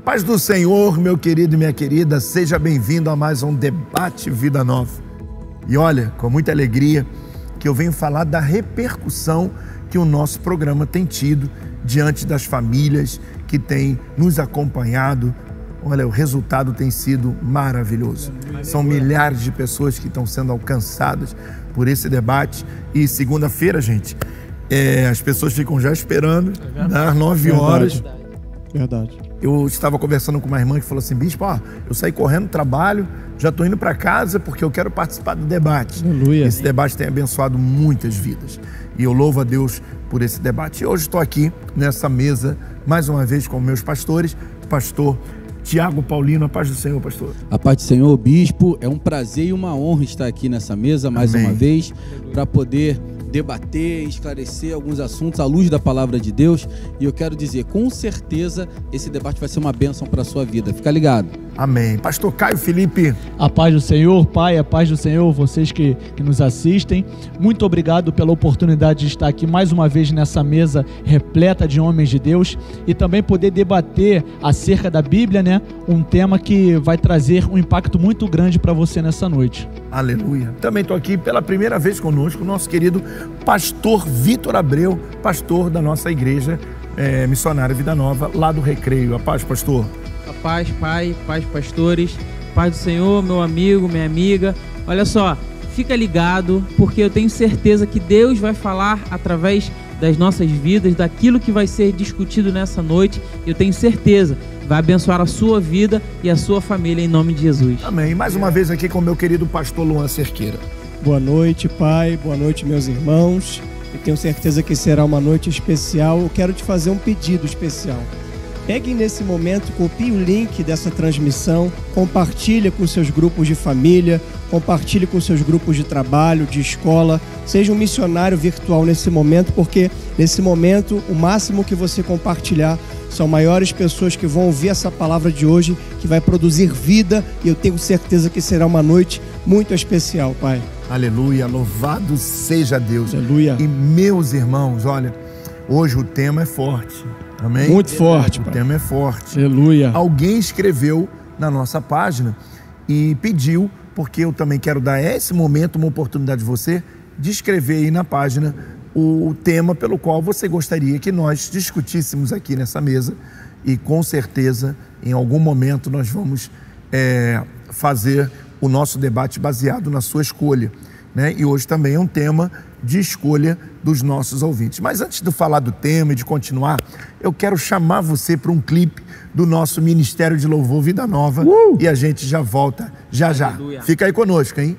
A paz do Senhor, meu querido e minha querida, seja bem-vindo a mais um debate Vida Nova. E olha, com muita alegria que eu venho falar da repercussão que o nosso programa tem tido diante das famílias que têm nos acompanhado. Olha, o resultado tem sido maravilhoso. São milhares de pessoas que estão sendo alcançadas por esse debate. E segunda-feira, gente, é, as pessoas ficam já esperando, às nove horas. Verdade eu estava conversando com uma irmã que falou assim: Bispo, ó, eu saí correndo trabalho, já estou indo para casa porque eu quero participar do debate. Aleluia. Esse debate tem abençoado muitas vidas. E eu louvo a Deus por esse debate. E hoje estou aqui nessa mesa, mais uma vez, com meus pastores, pastor Tiago Paulino, a paz do Senhor, pastor. A paz do Senhor, bispo. É um prazer e uma honra estar aqui nessa mesa mais Amém. uma vez para poder debater, esclarecer alguns assuntos à luz da palavra de Deus. E eu quero dizer, com certeza, esse debate vai ser uma bênção para a sua vida. Fica ligado. Amém. Pastor Caio Felipe. A paz do Senhor, Pai, a paz do Senhor, vocês que, que nos assistem. Muito obrigado pela oportunidade de estar aqui mais uma vez nessa mesa repleta de homens de Deus e também poder debater acerca da Bíblia, né? Um tema que vai trazer um impacto muito grande para você nessa noite. Aleluia. Também estou aqui pela primeira vez conosco, nosso querido pastor Vitor Abreu, pastor da nossa igreja é, missionária Vida Nova, lá do Recreio. A paz, pastor. A paz, pai, paz, pastores, paz do Senhor, meu amigo, minha amiga. Olha só, fica ligado, porque eu tenho certeza que Deus vai falar através das nossas vidas, daquilo que vai ser discutido nessa noite. Eu tenho certeza vai abençoar a sua vida e a sua família em nome de Jesus. Amém. Mais uma vez aqui com o meu querido pastor Luan Cerqueira. Boa noite, pai. Boa noite, meus irmãos. Eu tenho certeza que será uma noite especial. Eu quero te fazer um pedido especial. Pegue nesse momento, copie o link dessa transmissão, compartilhe com seus grupos de família, compartilhe com seus grupos de trabalho, de escola. Seja um missionário virtual nesse momento, porque nesse momento o máximo que você compartilhar são maiores pessoas que vão ouvir essa palavra de hoje, que vai produzir vida, e eu tenho certeza que será uma noite muito especial, Pai. Aleluia, louvado seja Deus. Aleluia. E meus irmãos, olha, hoje o tema é forte. Amém? Muito forte. O pai. tema é forte. Aleluia. Alguém escreveu na nossa página e pediu, porque eu também quero dar esse momento uma oportunidade de você de escrever aí na página o tema pelo qual você gostaria que nós discutíssemos aqui nessa mesa e com certeza em algum momento nós vamos é, fazer o nosso debate baseado na sua escolha. Né? E hoje também é um tema de escolha dos nossos ouvintes. Mas antes de falar do tema e de continuar, eu quero chamar você para um clipe do nosso Ministério de Louvor Vida Nova uh! e a gente já volta já já. Fica aí conosco, hein?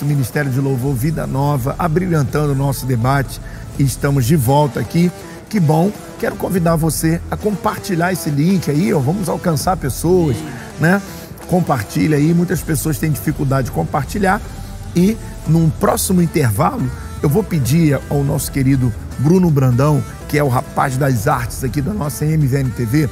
nosso Ministério de Louvor Vida Nova, abrilhantando o nosso debate. E Estamos de volta aqui. Que bom. Quero convidar você a compartilhar esse link aí, ó. Vamos alcançar pessoas, né? Compartilha aí. Muitas pessoas têm dificuldade de compartilhar. E num próximo intervalo, eu vou pedir ao nosso querido Bruno Brandão, que é o rapaz das artes aqui da nossa MVN TV,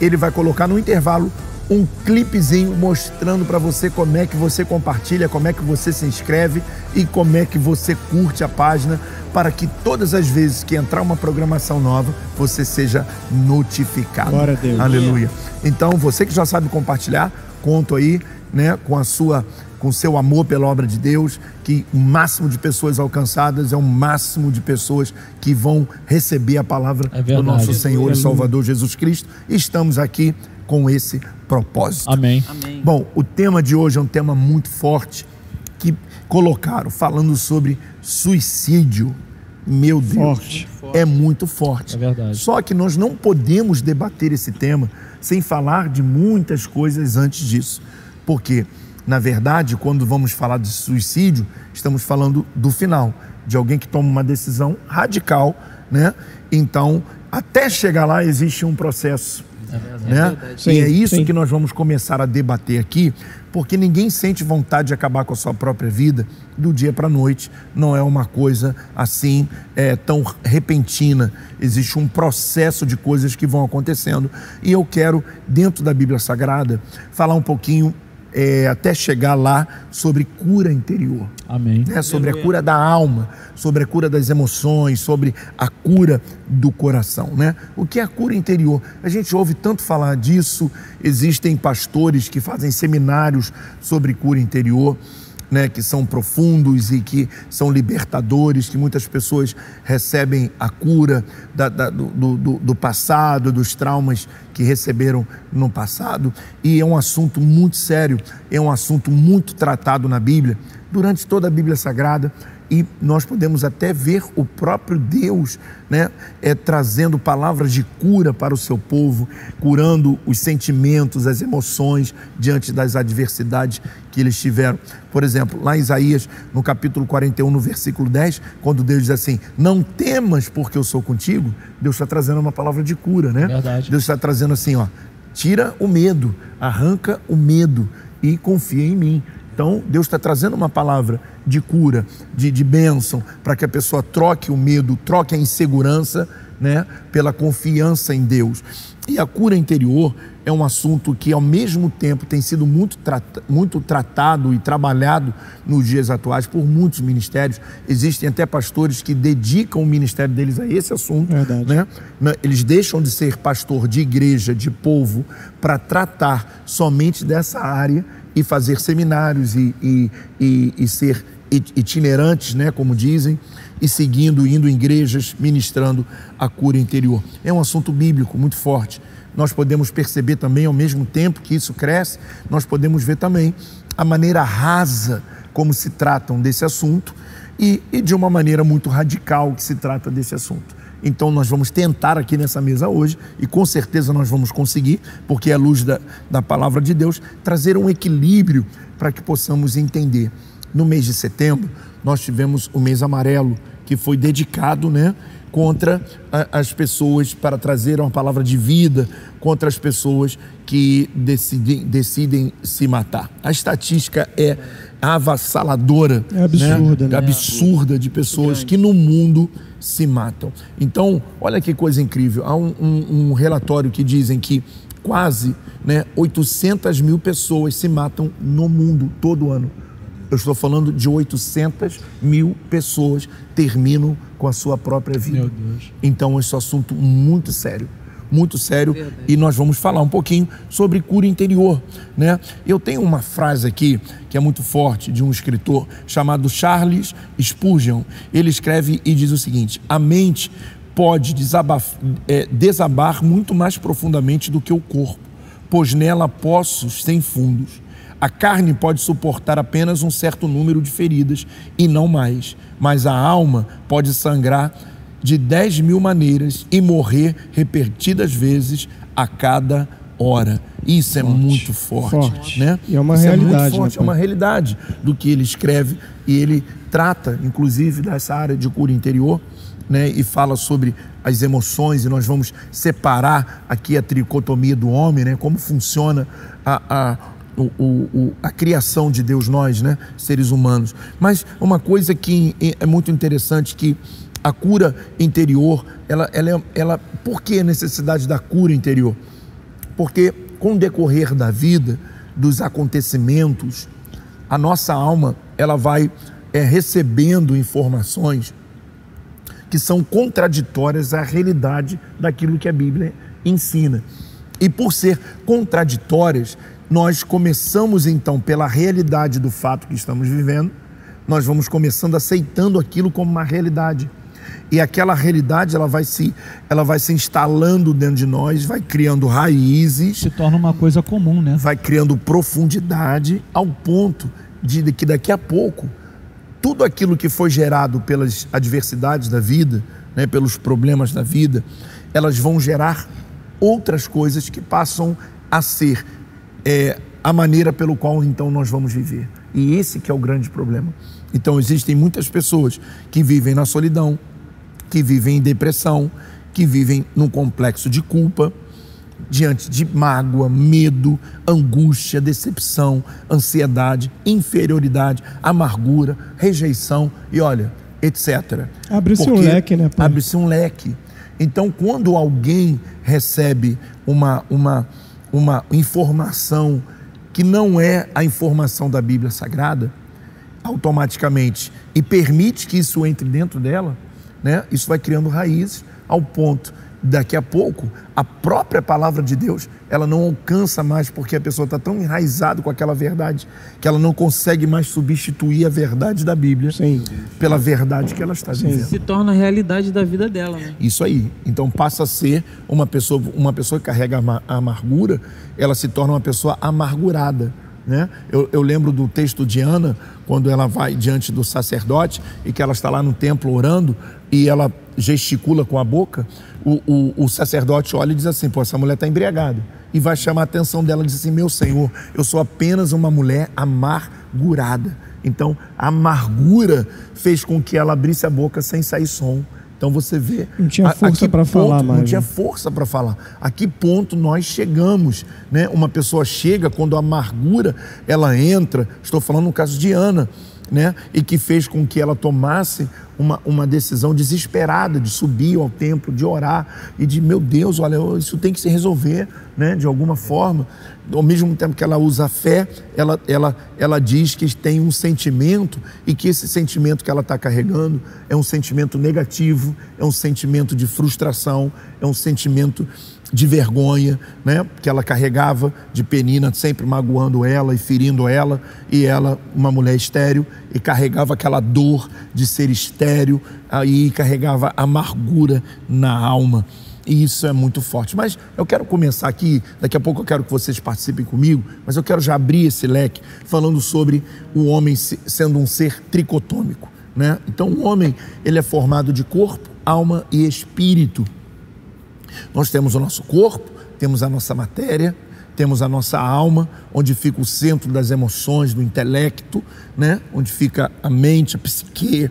ele vai colocar no intervalo um clipezinho mostrando para você como é que você compartilha, como é que você se inscreve e como é que você curte a página para que todas as vezes que entrar uma programação nova, você seja notificado. Glória a Deus. Aleluia. Então, você que já sabe compartilhar, conto aí, né, com a sua com seu amor pela obra de Deus, que o máximo de pessoas alcançadas é o máximo de pessoas que vão receber a palavra É do nosso Senhor e. Salvador Jesus Cristo. Estamos aqui com esse propósito. Amém. Amém. Bom, o tema de hoje é um tema muito forte que colocaram falando sobre suicídio. Meu Deus, Forte. é muito forte. É verdade. Só que nós não podemos debater esse tema sem falar de muitas coisas antes disso. Porque, na verdade, quando vamos falar de suicídio, estamos falando do final, de alguém que toma uma decisão radical, né? Então, até chegar lá existe um processo. Né? Sim, e é isso sim. que nós vamos começar a debater aqui, porque ninguém sente vontade de acabar com a sua própria vida do dia para a noite. Não é uma coisa assim é, tão repentina. Existe um processo de coisas que vão acontecendo. E eu quero, dentro da Bíblia Sagrada, falar um pouquinho, é, até chegar lá, sobre cura interior Amém. né, sobre a cura da alma, sobre a cura das emoções, sobre a cura do coração, né? O que é a cura interior? A gente ouve tanto falar disso, existem pastores que fazem seminários sobre cura interior, né, que são profundos e que são libertadores, que muitas pessoas recebem a cura da- da- do, do- do passado, dos traumas que receberam no passado. E é um assunto muito sério, é um assunto muito tratado na Bíblia, durante toda a Bíblia Sagrada. E nós podemos até ver o próprio Deus né, é, trazendo palavras de cura para o seu povo, curando os sentimentos, as emoções diante das adversidades que eles tiveram. Por exemplo, lá em Isaías, no capítulo 41, no versículo 10, quando Deus diz assim: Não temas porque eu sou contigo, Deus está trazendo uma palavra de cura, né? Verdade. Deus está trazendo assim: ó, tira o medo, arranca o medo e confia em mim. Então, Deus está trazendo uma palavra de cura, de, de bênção, para que a pessoa troque o medo, troque a insegurança, né, pela confiança em Deus. E a cura interior é um assunto que, ao mesmo tempo, tem sido muito, trata- muito tratado e trabalhado nos dias atuais por muitos ministérios. Existem até pastores que dedicam o ministério deles a esse assunto. Verdade. né? Eles deixam de ser pastor de igreja, de povo, para tratar somente dessa área e fazer seminários e, e, e, e ser it- itinerantes, né, como dizem, e seguindo, indo em igrejas, ministrando a cura interior. É um assunto bíblico muito forte. Nós podemos perceber também, ao mesmo tempo que isso cresce, nós podemos ver também a maneira rasa como se tratam desse assunto e, e de uma maneira muito radical que se trata desse assunto. Então nós vamos tentar aqui nessa mesa hoje, e com certeza nós vamos conseguir, porque é a luz da, da palavra de Deus, trazer um equilíbrio para que possamos entender. No mês de setembro, nós tivemos o mês amarelo, que foi dedicado né, contra as pessoas, para trazer uma palavra de vida contra as pessoas que decidem, decidem se matar. A estatística é avassaladora. É absurda, né? Absurda de pessoas que no mundo se matam. Então, olha que coisa incrível. Há um, um- um relatório que dizem que quase né, 800 mil pessoas se matam no mundo todo ano. Eu estou falando de 800 mil pessoas terminam com a sua própria vida. Meu Deus. Então, esse é um assunto muito sério, muito sério, e nós vamos falar um pouquinho sobre cura interior, né? Eu tenho uma frase aqui que é muito forte de um escritor chamado Charles Spurgeon. Ele escreve e diz o seguinte: a mente pode é, desabar muito mais profundamente do que o corpo, pois nela poços sem fundos. A carne pode suportar apenas um certo número de feridas e não mais, mas a alma pode sangrar de 10 mil maneiras e morrer repetidas vezes a cada ora. Isso é muito forte, Forte. né? E é uma Isso realidade, É, muito né, forte, é uma realidade do que ele escreve e ele trata, inclusive, dessa área de cura interior, né? E fala sobre as emoções e nós vamos separar aqui a tricotomia do homem, né? Como funciona a, a o, o- a criação de Deus, nós, né, seres humanos. Mas uma coisa que é muito interessante que a cura interior, ela, ela, é- ela, por que a necessidade da cura interior? Porque com o decorrer da vida, dos acontecimentos, a nossa alma ela vai é, recebendo informações que são contraditórias à realidade daquilo que a Bíblia ensina. E por ser contraditórias, nós começamos então pela realidade do fato que estamos vivendo, nós vamos começando aceitando aquilo como uma realidade. E aquela realidade ela vai se ela vai se instalando dentro de nós, vai criando raízes, Se torna uma coisa comum, né? vai criando profundidade ao ponto de que daqui a pouco tudo aquilo que foi gerado pelas adversidades da vida, né, pelos problemas da vida, elas vão gerar outras coisas que passam a ser é, a maneira pelo qual então nós vamos viver. E esse que é o grande problema. Então existem muitas pessoas que vivem na solidão, que vivem em depressão, que vivem num complexo de culpa, diante de mágoa, medo, angústia, decepção, ansiedade, inferioridade, amargura, rejeição e olha, etc. Abre-se um leque, né? Abre-se um leque. Então, quando alguém recebe uma, uma, uma informação que não é a informação da Bíblia Sagrada, automaticamente e permite que isso entre dentro dela, né? Isso vai criando raízes ao ponto daqui a pouco a própria palavra de Deus ela não alcança mais porque a pessoa está tão enraizada com aquela verdade que ela não consegue mais substituir a verdade da Bíblia Sim. pela verdade que ela está vivendo. Se torna a realidade da vida dela, né? Isso aí. Então passa a ser uma pessoa, uma pessoa que carrega a amargura, ela se torna uma pessoa amargurada. Né? Eu, eu lembro do texto de Ana, quando ela vai diante do sacerdote e que ela está lá no templo orando e ela gesticula com a boca. O, o, o sacerdote olha e diz assim: Pô, essa mulher está embriagada. E vai chamar a atenção dela e diz assim: Meu senhor, eu sou apenas uma mulher amargurada. Então, a amargura fez com que ela abrisse a boca sem sair som. Então você vê. Não tinha força pra falar mais, Não tinha força para falar. A que ponto nós chegamos, né? Uma pessoa chega quando a amargura ela entra. Estou falando no caso de Ana, né? E que fez com que ela tomasse uma, uma decisão desesperada de subir ao templo, de orar e de meu Deus, olha, isso tem que se resolver, né? De alguma forma. Ao mesmo tempo que ela usa a fé, ela, ela, ela diz que tem um sentimento e que esse sentimento que ela está carregando é um sentimento negativo, é um sentimento de frustração, é um sentimento de vergonha, né? Que ela carregava de Penina, sempre magoando ela e ferindo ela, e ela, uma mulher estéril, e carregava aquela dor de ser estéril, aí carregava amargura na alma. E isso é muito forte. Mas eu quero começar aqui, daqui a pouco eu quero que vocês participem comigo, mas eu quero já abrir esse leque falando sobre o homem se- sendo um ser tricotômico. Né? Então, o homem ele é formado de corpo, alma e espírito. Nós temos o nosso corpo, temos a nossa matéria, temos a nossa alma, onde fica o centro das emoções, do intelecto, né? onde fica a mente, a psique,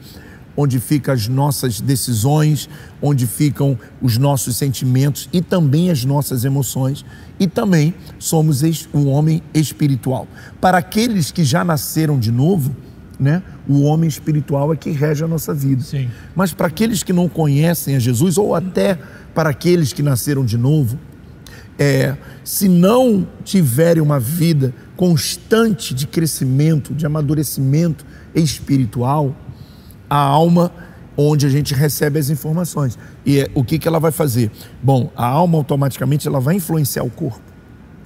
onde ficam as nossas decisões, onde ficam os nossos sentimentos e também as nossas emoções. E também somos um homem espiritual. Para aqueles que já nasceram de novo, né? O homem espiritual é que rege a nossa vida. Sim. Mas para aqueles que não conhecem a Jesus, ou até para aqueles que nasceram de novo, é, se não tiverem uma vida constante de crescimento, de amadurecimento espiritual, a alma onde a gente recebe as informações. E é, o que, que ela vai fazer? Bom, a alma automaticamente ela vai influenciar o corpo.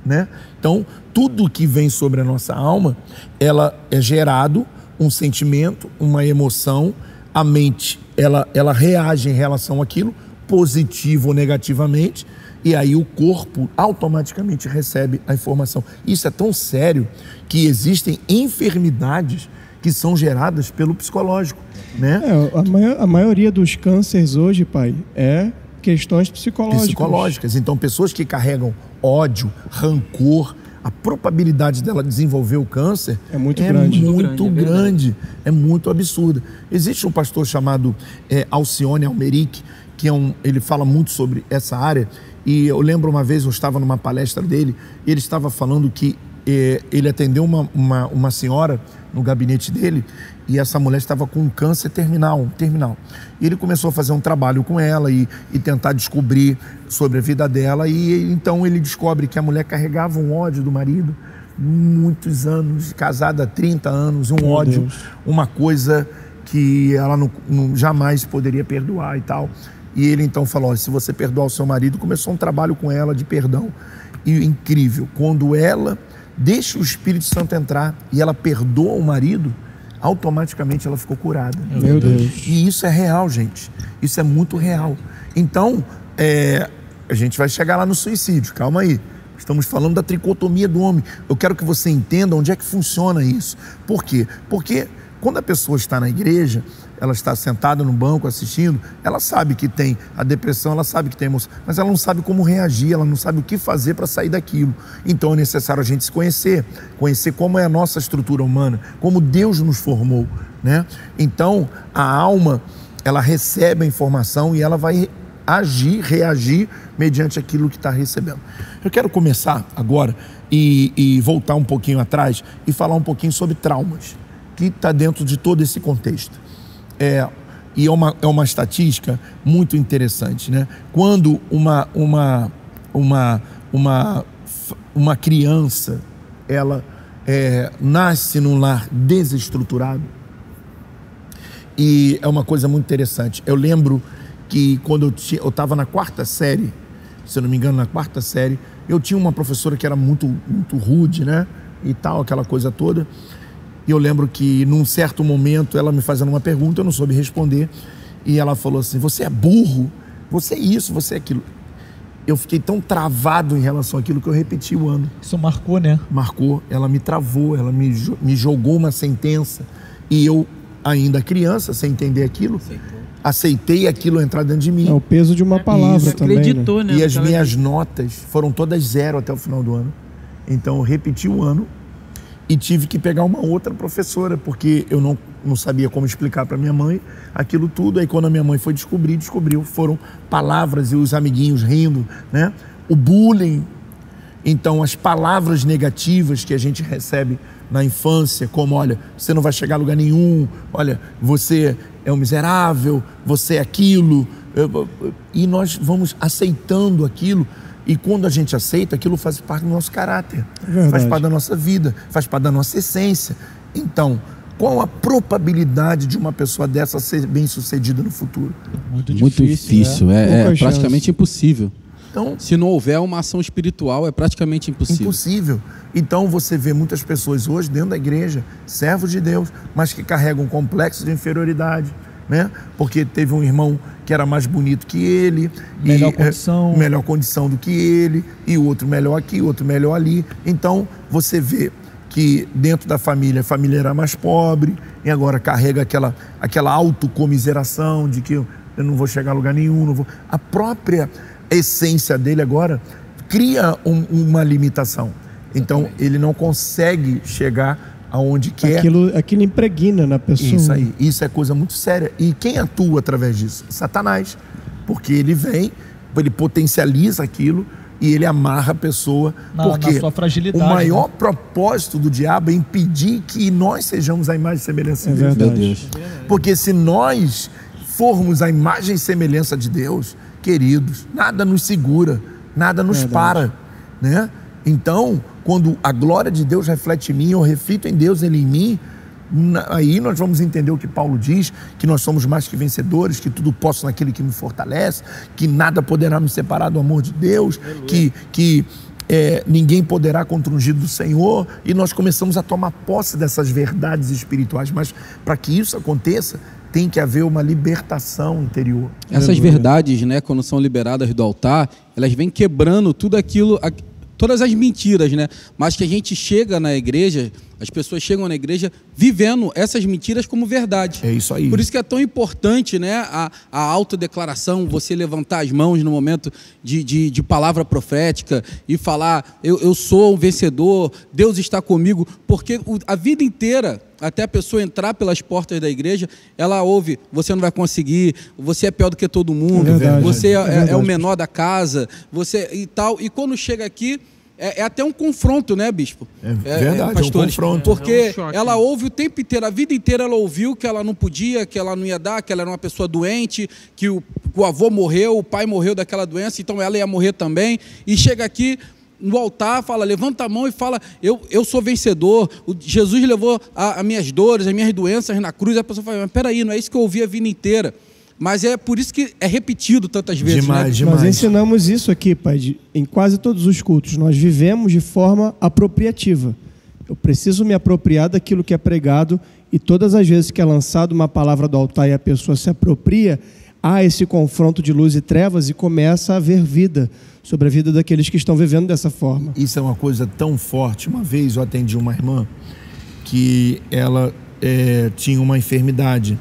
Né? Então, tudo que vem sobre a nossa alma, ela é gerado um sentimento, uma emoção, a mente, ela, ela reage em relação àquilo, positivo ou negativamente, e aí o corpo automaticamente recebe a informação. Isso é tão sério que existem enfermidades que são geradas pelo psicológico, né? É, a, a maioria dos cânceres hoje, pai, é questões psicológicas. Psicológicas. Então, pessoas que carregam ódio, rancor, a probabilidade dela desenvolver o câncer é muito é grande. Muito grande, é grande, é, muito absurda. Existe um pastor chamado é, Alcione Almeric, que é um, ele fala muito sobre essa área. E eu lembro uma vez, eu estava numa palestra dele, e ele estava falando que é, ele atendeu uma, uma, uma senhora no gabinete dele e essa mulher estava com um câncer terminal, terminal. E ele começou a fazer um trabalho com ela e, e tentar descobrir sobre a vida dela e então ele descobre que a mulher carregava um ódio do marido, muitos anos, casada há 30 anos, um Meu ódio, Deus. uma coisa que ela não, não, jamais poderia perdoar e tal. E ele então falou: se você perdoar o seu marido, começou um trabalho com ela de perdão. E incrível, quando ela deixa o Espírito Santo entrar e ela perdoa o marido, automaticamente ela ficou curada. Meu Deus. E isso é real, gente. Isso é muito real. Então, é, a gente vai chegar lá no suicídio, calma aí. Estamos falando da tricotomia do homem. Eu quero que você entenda onde é que funciona isso. Por quê? Porque quando a pessoa está na igreja, ela está sentada no banco assistindo, ela sabe que tem a depressão, ela sabe que tem emoção, mas ela não sabe como reagir, ela não sabe o que fazer para sair daquilo. Então é necessário a gente se conhecer, conhecer como é a nossa estrutura humana, como Deus nos formou, né? Então a alma, ela recebe a informação e ela vai agir, reagir mediante aquilo que está recebendo. Eu quero começar agora e, e voltar um pouquinho atrás e falar um pouquinho sobre traumas, que está dentro de todo esse contexto. É, e é uma, é uma estatística muito interessante, né? Quando uma, uma, uma, uma, uma criança ela é, nasce num lar desestruturado, e é uma coisa muito interessante. Eu lembro que quando eu estava na quarta série, se eu não me engano, na quarta série, eu tinha uma professora que era muito, muito rude, né? E tal, aquela coisa toda. E eu lembro que num certo momento ela me fazendo uma pergunta, eu não soube responder, e ela falou assim: Você é burro, você é isso, você é aquilo. Eu fiquei tão travado em relação àquilo que eu repeti o ano. Isso marcou, né? Marcou, ela me travou, ela me, me jogou uma sentença. E eu, ainda criança, sem entender aquilo, Aceitou. aceitei aquilo entrar dentro de mim. É o peso de uma palavra Isso. também. Acreditou, né? né? E as minhas notas foram todas zero até o final do ano. Então eu repeti o ano e tive que pegar uma outra professora, porque eu não, não sabia como explicar para minha mãe aquilo tudo. Aí quando a minha mãe foi descobrir, descobriu, foram palavras e os amiguinhos rindo, né? O bullying. Então, as palavras negativas que a gente recebe na infância, como, olha, você não vai chegar a lugar nenhum, olha, você é um miserável, você é aquilo, e nós vamos aceitando aquilo e quando a gente aceita, aquilo faz parte do nosso caráter, é faz parte da nossa vida, faz parte da nossa essência. Então, qual a probabilidade de uma pessoa dessa ser bem sucedida no futuro? Muito difícil. Muito difícil. É, é, é praticamente impossível. Então, Se não houver uma ação espiritual, é praticamente impossível. Impossível. Então você vê muitas pessoas hoje dentro da igreja, servos de Deus, mas que carregam um complexo de inferioridade, né? Porque teve um irmão que era mais bonito que ele, melhor e, é, condição, é, melhor condição do que ele, e o outro melhor aqui, o outro melhor ali. Então você vê que dentro da família a família era mais pobre e agora carrega aquela aquela autocomiseração de que eu não vou chegar a lugar nenhum, não vou. A própria essência dele agora cria um, uma limitação. Então ele não consegue chegar aonde quer. Aquilo, aquilo impregna na pessoa. Isso aí, isso é coisa muito séria. E quem atua através disso? Satanás. Porque ele vem, ele potencializa aquilo e ele amarra a pessoa. Na, porque na sua fragilidade. O maior né? propósito do diabo é impedir que nós sejamos a imagem e semelhança de Deus. Deus. Porque se nós formos a imagem e semelhança de Deus, queridos, nada nos segura, nada nos verdade. para, né? Então, quando a glória de Deus reflete em mim, eu reflito em Deus, ele em mim, aí nós vamos entender o que Paulo diz, que nós somos mais que vencedores, que tudo posso naquele que me fortalece, que nada poderá me separar do amor de Deus, que, que é, ninguém poderá contra o ungido do Senhor, e nós começamos a tomar posse dessas verdades espirituais, mas para que isso aconteça, tem que haver uma libertação interior. Essas verdades, né, quando são liberadas do altar, elas vêm quebrando tudo aquilo todas as mentiras, né? Mas que a gente chega na igreja, As pessoas chegam na igreja vivendo essas mentiras como verdade. É isso aí. Por isso que é tão importante né, a, a autodeclaração, você levantar as mãos no momento de, de, de palavra profética e falar: eu, eu sou um vencedor, Deus está comigo, porque o, a vida inteira até a pessoa entrar pelas portas da igreja, ela ouve: você não vai conseguir, você é pior do que todo mundo, É verdade, você é, é é- é o menor da casa, você e tal. E quando chega aqui, é, é até um confronto, né, bispo? É verdade, é um confronto. Porque É um ela ouve o tempo inteiro, a vida inteira ela ouviu que ela não podia, que ela não ia dar, que ela era uma pessoa doente, que o, o avô morreu, o pai morreu daquela doença, então ela ia morrer também. E chega aqui no altar, fala, levanta a mão e fala: Eu, eu sou vencedor. O, Jesus levou a- as minhas dores, as minhas doenças na cruz. A pessoa fala: Mas peraí, não é isso que eu ouvi a vida inteira. Mas é por isso que é repetido tantas vezes. Demais, né? demais. Nós ensinamos isso aqui, pai, de- em quase todos os cultos. Nós vivemos de forma apropriativa. Eu preciso me apropriar daquilo que é pregado e todas as vezes que é lançada uma palavra do altar e a pessoa se apropria, há esse confronto de luz e trevas e começa a haver vida sobre a vida daqueles que estão vivendo dessa forma. Isso é uma coisa tão forte. Uma vez eu atendi uma irmã que ela é, tinha uma enfermidade.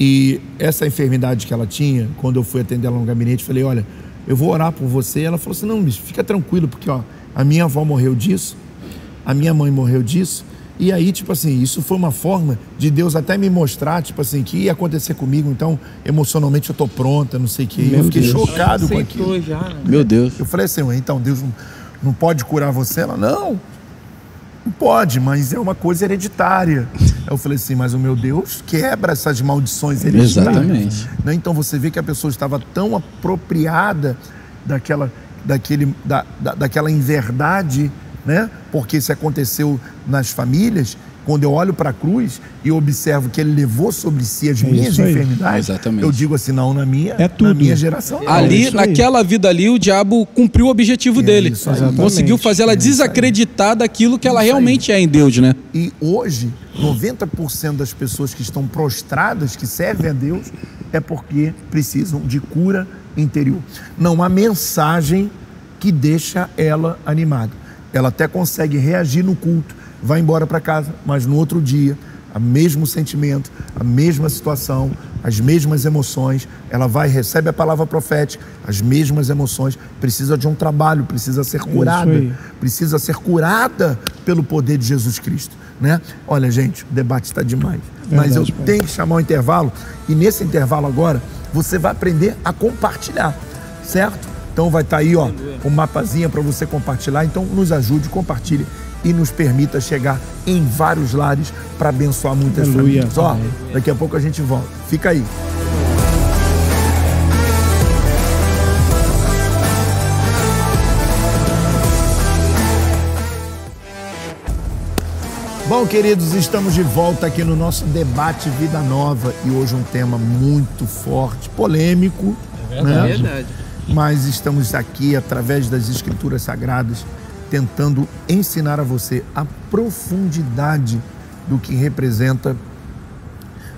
E essa enfermidade que ela tinha, quando eu fui atender ela no gabinete, falei: Olha, eu vou orar por você. Ela falou assim: Não, bicho, fica tranquilo, porque ó, a minha avó morreu disso, a minha mãe morreu disso. E aí, tipo assim, isso foi uma forma de Deus até me mostrar, tipo assim, que ia acontecer comigo. Então, emocionalmente eu tô pronta, não sei o quê. E eu fiquei Deus. chocado com aquilo. Já, né? Meu Deus. Eu falei assim, "Ué, então Deus não, não pode curar você? Ela, não pode, mas é uma coisa hereditária. Eu falei assim, mas o meu Deus quebra essas maldições hereditárias. Exatamente. Né? Então você vê que a pessoa estava tão apropriada daquela, daquele, da, da, daquela inverdade, né? porque isso aconteceu nas famílias. Quando eu olho para a cruz e observo que ele levou sobre si as É minhas enfermidades, Exatamente. eu digo assim, não, na minha, É na tudo. minha geração não. ali, aí. naquela vida ali, o diabo cumpriu o objetivo É dele. Conseguiu fazer ela É desacreditar daquilo que ela realmente é em Deus, né? E hoje, 90% das pessoas que estão prostradas, que servem a Deus, é porque precisam de cura interior. Não há mensagem que deixa ela animada. Ela até consegue reagir no culto, vai embora para casa, mas no outro dia, o mesmo sentimento, a mesma situação, as mesmas emoções, ela vai, recebe a palavra profética, as mesmas emoções, precisa de um trabalho, precisa ser curada precisa ser curada pelo poder de Jesus Cristo, né? Olha, gente, o debate está demais. Mas eu pai. tenho que chamar um intervalo e nesse intervalo agora você vai aprender a compartilhar, certo? Então vai estar aí, ó, um mapazinha para você compartilhar. Então nos ajude, compartilhe e nos permita chegar em vários lares para abençoar muitas Aleluia. famílias. Ó, daqui a pouco a gente volta. Fica aí. Bom, queridos, estamos de volta aqui no nosso debate Vida Nova e hoje um tema muito forte, polêmico, É né? verdade. mas estamos aqui através das escrituras sagradas tentando ensinar a você a profundidade do que representa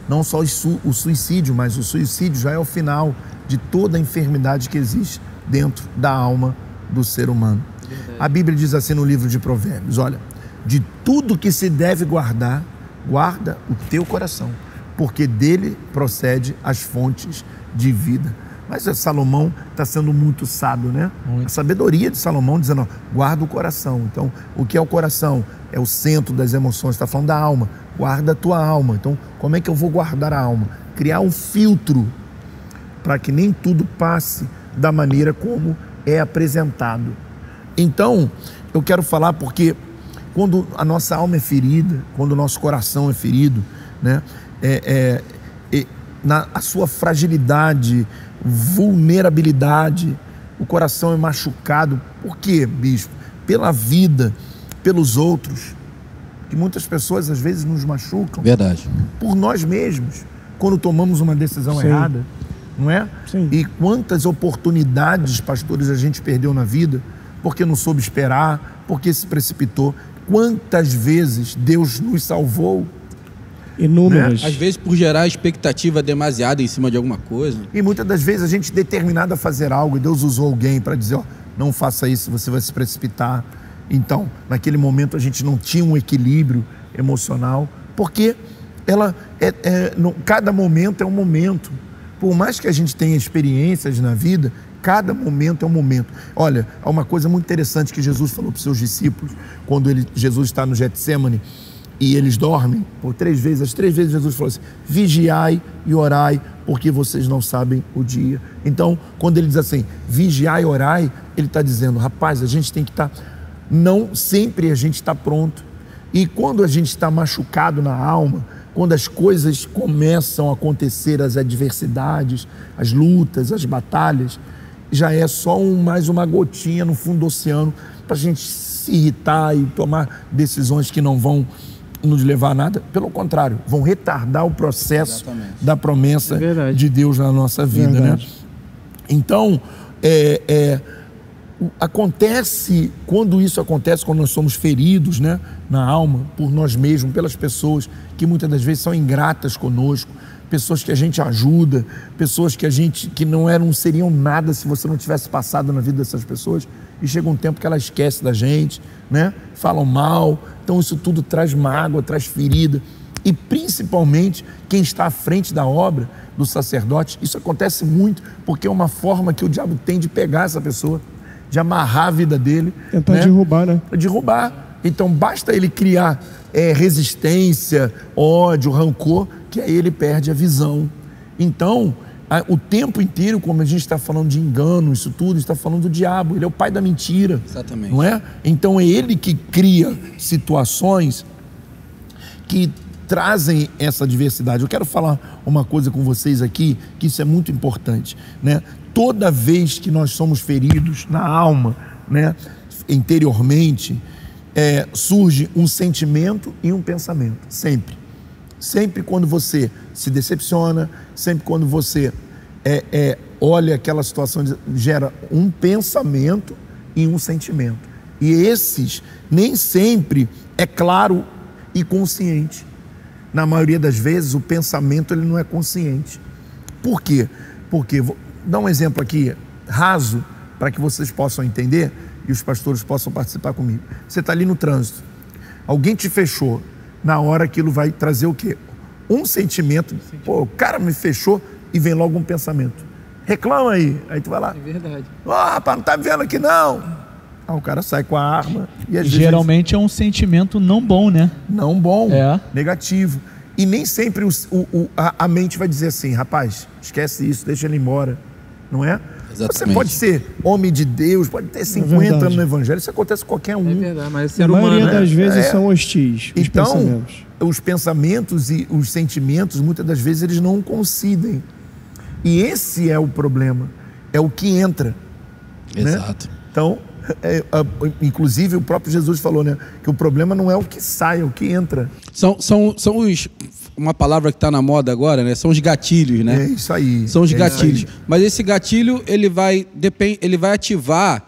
não só o su- o suicídio, mas o suicídio já é o final de toda a enfermidade que existe dentro da alma do ser humano. A Bíblia diz assim no livro de Provérbios: olha, de tudo que se deve guardar, guarda o teu coração, porque dele procede as fontes de vida. Mas é, Salomão está sendo muito sábio, né? A sabedoria de Salomão dizendo, ó, guarda o coração. Então, o que é o coração? É o centro das emoções, está falando da alma. Guarda a tua alma. Então, como é que eu vou guardar a alma? Criar um filtro para que nem tudo passe da maneira como é apresentado. Então, eu quero falar porque quando a nossa alma é ferida, quando o nosso coração é ferido, né, é, é- é- na a sua fragilidade, vulnerabilidade, o coração é machucado. Por quê, bispo? Pela vida, pelos outros, que muitas pessoas às vezes nos machucam Verdade. por nós mesmos quando tomamos uma decisão Sim. errada, não é? Sim. E quantas oportunidades, pastores, a gente perdeu na vida porque não soube esperar, porque se precipitou. Quantas vezes Deus nos salvou Inúmeras. Às vezes por gerar expectativa demasiada em cima de alguma coisa. e muitas das vezes a gente determinado a fazer algo e Deus usou alguém para dizer, ó, não faça isso, você vai se precipitar. Então, naquele momento a gente não tinha um equilíbrio emocional, porque ela é, é no, cada momento é um momento. Por mais que a gente tenha experiências na vida, cada momento é um momento. Olha, há uma coisa muito interessante que Jesus falou para os seus discípulos quando ele, Jesus está no Getsemane e eles dormem por três vezes. As três vezes Jesus falou assim: vigiai e orai, porque vocês não sabem o dia. Então, quando ele diz assim, vigiai e orai, ele está dizendo, rapaz, a gente tem que estar. Tá, não sempre a gente está pronto. E quando a gente está machucado na alma, quando as coisas começam a acontecer, as adversidades, as lutas, as batalhas, já é só um, mais uma gotinha no fundo do oceano para a gente se irritar e tomar decisões que não vão nos levar a nada, pelo contrário, vão retardar o processo Exatamente. da promessa é de Deus na nossa vida, né? Então, é, é, acontece quando isso acontece, quando nós somos feridos, né, na alma por nós mesmos, pelas pessoas que muitas das vezes são ingratas conosco, pessoas que a gente ajuda, pessoas que a gente que não eram seriam nada se você não tivesse passado na vida dessas pessoas e chega um tempo que ela esquece da gente, né? Falam mal, então isso tudo traz mágoa, traz ferida. E principalmente quem está à frente da obra do sacerdote, isso acontece muito, porque é uma forma que o diabo tem de pegar essa pessoa, de amarrar a vida dele. Tentar né? derrubar, né? Derrubar. Então basta ele criar é, resistência, ódio, rancor, que aí ele perde a visão. Então, o tempo inteiro, como a gente está falando de engano, isso tudo, está falando do diabo, ele é o pai da mentira. Exatamente. Não é? Então é ele que cria situações que trazem essa diversidade. Eu quero falar uma coisa com vocês aqui, que isso é muito importante, né? Toda vez que nós somos feridos na alma, né, interiormente, é, surge um sentimento e um pensamento, sempre. Sempre quando você se decepciona, sempre quando você é, é, olha aquela situação, gera um pensamento e um sentimento. E esses nem sempre é claro e consciente. Na maioria das vezes, o pensamento ele não é consciente. Por quê? Porque, vou dar um exemplo aqui, raso, para que vocês possam entender e os pastores possam participar comigo. Você está ali no trânsito, alguém te fechou, na hora aquilo vai trazer o quê? Um sentimento. Pô, o cara me fechou e vem logo um pensamento. Reclama aí. Aí tu vai lá. É verdade. Ó, oh, rapaz, não tá me vendo aqui não. Aí o cara sai com a arma e às Geralmente vezes... é um sentimento não bom, né? Não bom, é. negativo. E nem sempre o, o, a, a mente vai dizer assim, rapaz, esquece isso, deixa ele embora. Não é? Exatamente. Você pode ser homem de Deus, pode ter 50 é anos no Evangelho, isso acontece com qualquer um. É verdade, mas ser a humano, maioria das né? vezes é. são hostis. Os então, pensamentos. os pensamentos e os sentimentos, muitas das vezes, eles não coincidem. E esse é o problema, é o que entra. Né? Exato. Né? Então, é, inclusive o próprio Jesus falou, né? Que o problema não é o que sai, é o que entra. São, são, são os uma palavra que está na moda agora, né? São os gatilhos, né? É isso aí. São os é gatilhos. Mas esse gatilho ele vai depend, ele vai ativar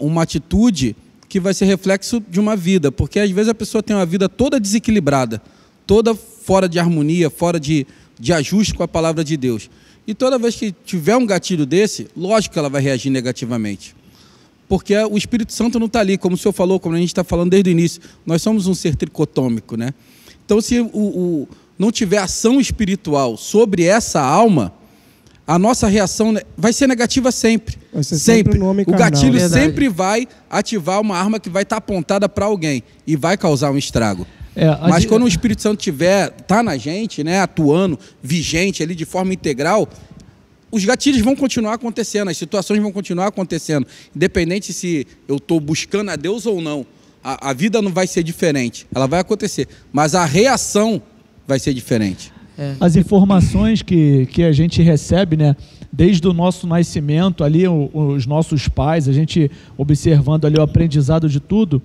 uma atitude que vai ser reflexo de uma vida, porque às vezes a pessoa tem uma vida toda desequilibrada, toda fora de harmonia, fora de, de ajuste com a palavra de Deus. E toda vez que tiver um gatilho desse, lógico que ela vai reagir negativamente. Porque o Espírito Santo não está ali, como o senhor falou, como a gente está falando desde o início. Nós somos um ser tricotômico, né? Então, se o, o não tiver ação espiritual sobre essa alma, a nossa reação vai ser negativa sempre. Ser sempre. sempre. O gatilho Verdade. sempre vai ativar uma arma que vai estar apontada para alguém e vai causar um estrago. É, Mas quando o Espírito Santo tiver, tá na gente, né, atuando, vigente ali de forma integral, os gatilhos vão continuar acontecendo, as situações vão continuar acontecendo, independente se eu estou buscando a Deus ou não. A, a vida não vai ser diferente, ela vai acontecer. Mas a reação vai ser diferente. É. As informações que, que a gente recebe, né? Desde o nosso nascimento ali, o, os nossos pais, a gente observando ali o aprendizado de tudo,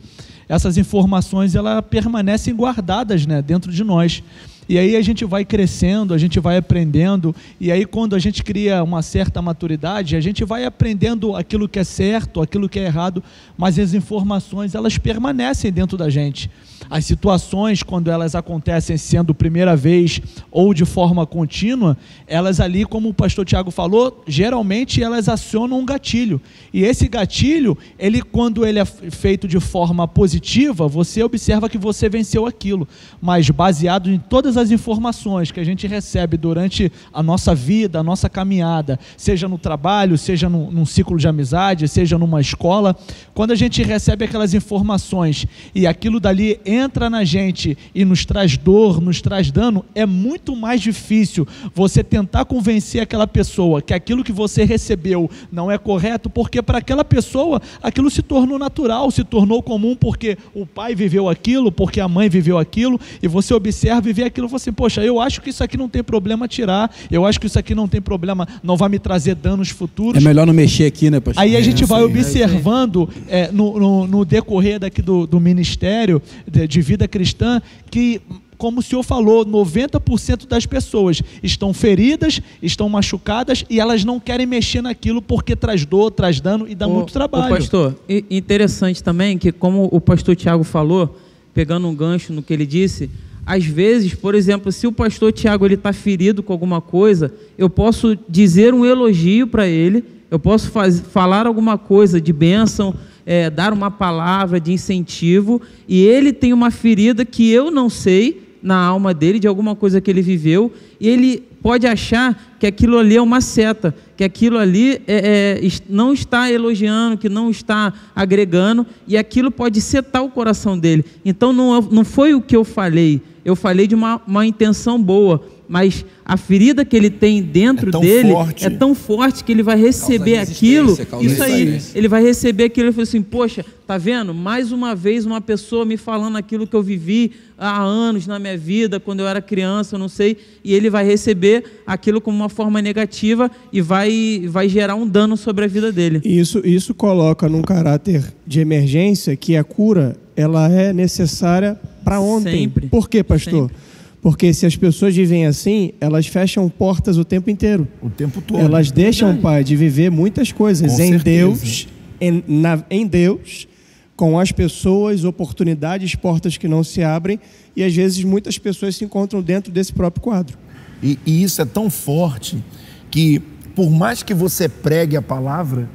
essas informações elas permanecem guardadas né, dentro de nós. E aí a gente vai crescendo, a gente vai aprendendo, e aí quando a gente cria uma certa maturidade, a gente vai aprendendo aquilo que é certo, aquilo que é errado, mas as informações elas permanecem dentro da gente. As situações, quando elas acontecem sendo primeira vez ou de forma contínua, elas ali, como o pastor Tiago falou, geralmente elas acionam um gatilho. E esse gatilho, ele quando ele é feito de forma positiva, você observa que você venceu aquilo. Mas baseado em todas as informações que a gente recebe durante a nossa vida, a nossa caminhada, seja no trabalho, seja num, num ciclo de amizade, seja numa escola, quando a gente recebe aquelas informações e aquilo dali entra na gente e nos traz dor, nos traz dano, é muito mais difícil você tentar convencer aquela pessoa que aquilo que você recebeu não é correto, porque para aquela pessoa aquilo se tornou natural, se tornou comum porque o pai viveu aquilo, porque a mãe viveu aquilo, e você observa e vê aquilo e fala assim: Poxa, eu acho que isso aqui não tem problema tirar, eu acho que isso aqui não tem problema, não vai me trazer danos futuros. É melhor não mexer aqui, né, pastor? Aí a gente é, vai observando é, no, no, no, decorrer daqui do, do ministério de, de vida cristã que como o senhor falou, 90% das pessoas estão feridas, estão machucadas e elas não querem mexer naquilo porque traz dor, traz dano e dá muito trabalho. Pastor, interessante também que, como o pastor Tiago falou, pegando um gancho no que ele disse, às vezes, por exemplo, se o pastor Tiago está ferido com alguma coisa, eu posso dizer um elogio para ele, eu posso faz, falar alguma coisa de bênção, é, dar uma palavra de incentivo, e ele tem uma ferida que eu não sei, na alma dele de alguma coisa que ele viveu e ele pode achar que aquilo ali é uma seta, que aquilo ali é, é, não está elogiando, que não está agregando e aquilo pode setar o coração dele. Então não, não foi o que eu falei, eu falei de uma, uma intenção boa, mas a ferida que ele tem dentro é dele forte. é tão forte que ele vai receber aquilo. Isso aí, ele vai receber aquilo e fala assim: Poxa, tá vendo? Mais uma vez uma pessoa me falando aquilo que eu vivi há anos na minha vida, quando eu era criança, eu não sei, e ele vai receber aquilo como uma forma negativa e vai, vai gerar um dano sobre a vida dele. Isso, isso coloca num caráter de emergência que a cura ela é necessária para ontem. Sempre. Por quê, pastor? Sempre. Porque se as pessoas vivem assim, elas fecham portas o tempo inteiro. O tempo todo. Elas deixam, Verdade. Pai, de viver muitas coisas Com em certeza. Deus, em, na, em Deus, com as pessoas, oportunidades, portas que não se abrem, e às vezes muitas pessoas se encontram dentro desse próprio quadro. E, e isso é tão forte que, por mais que você pregue a palavra,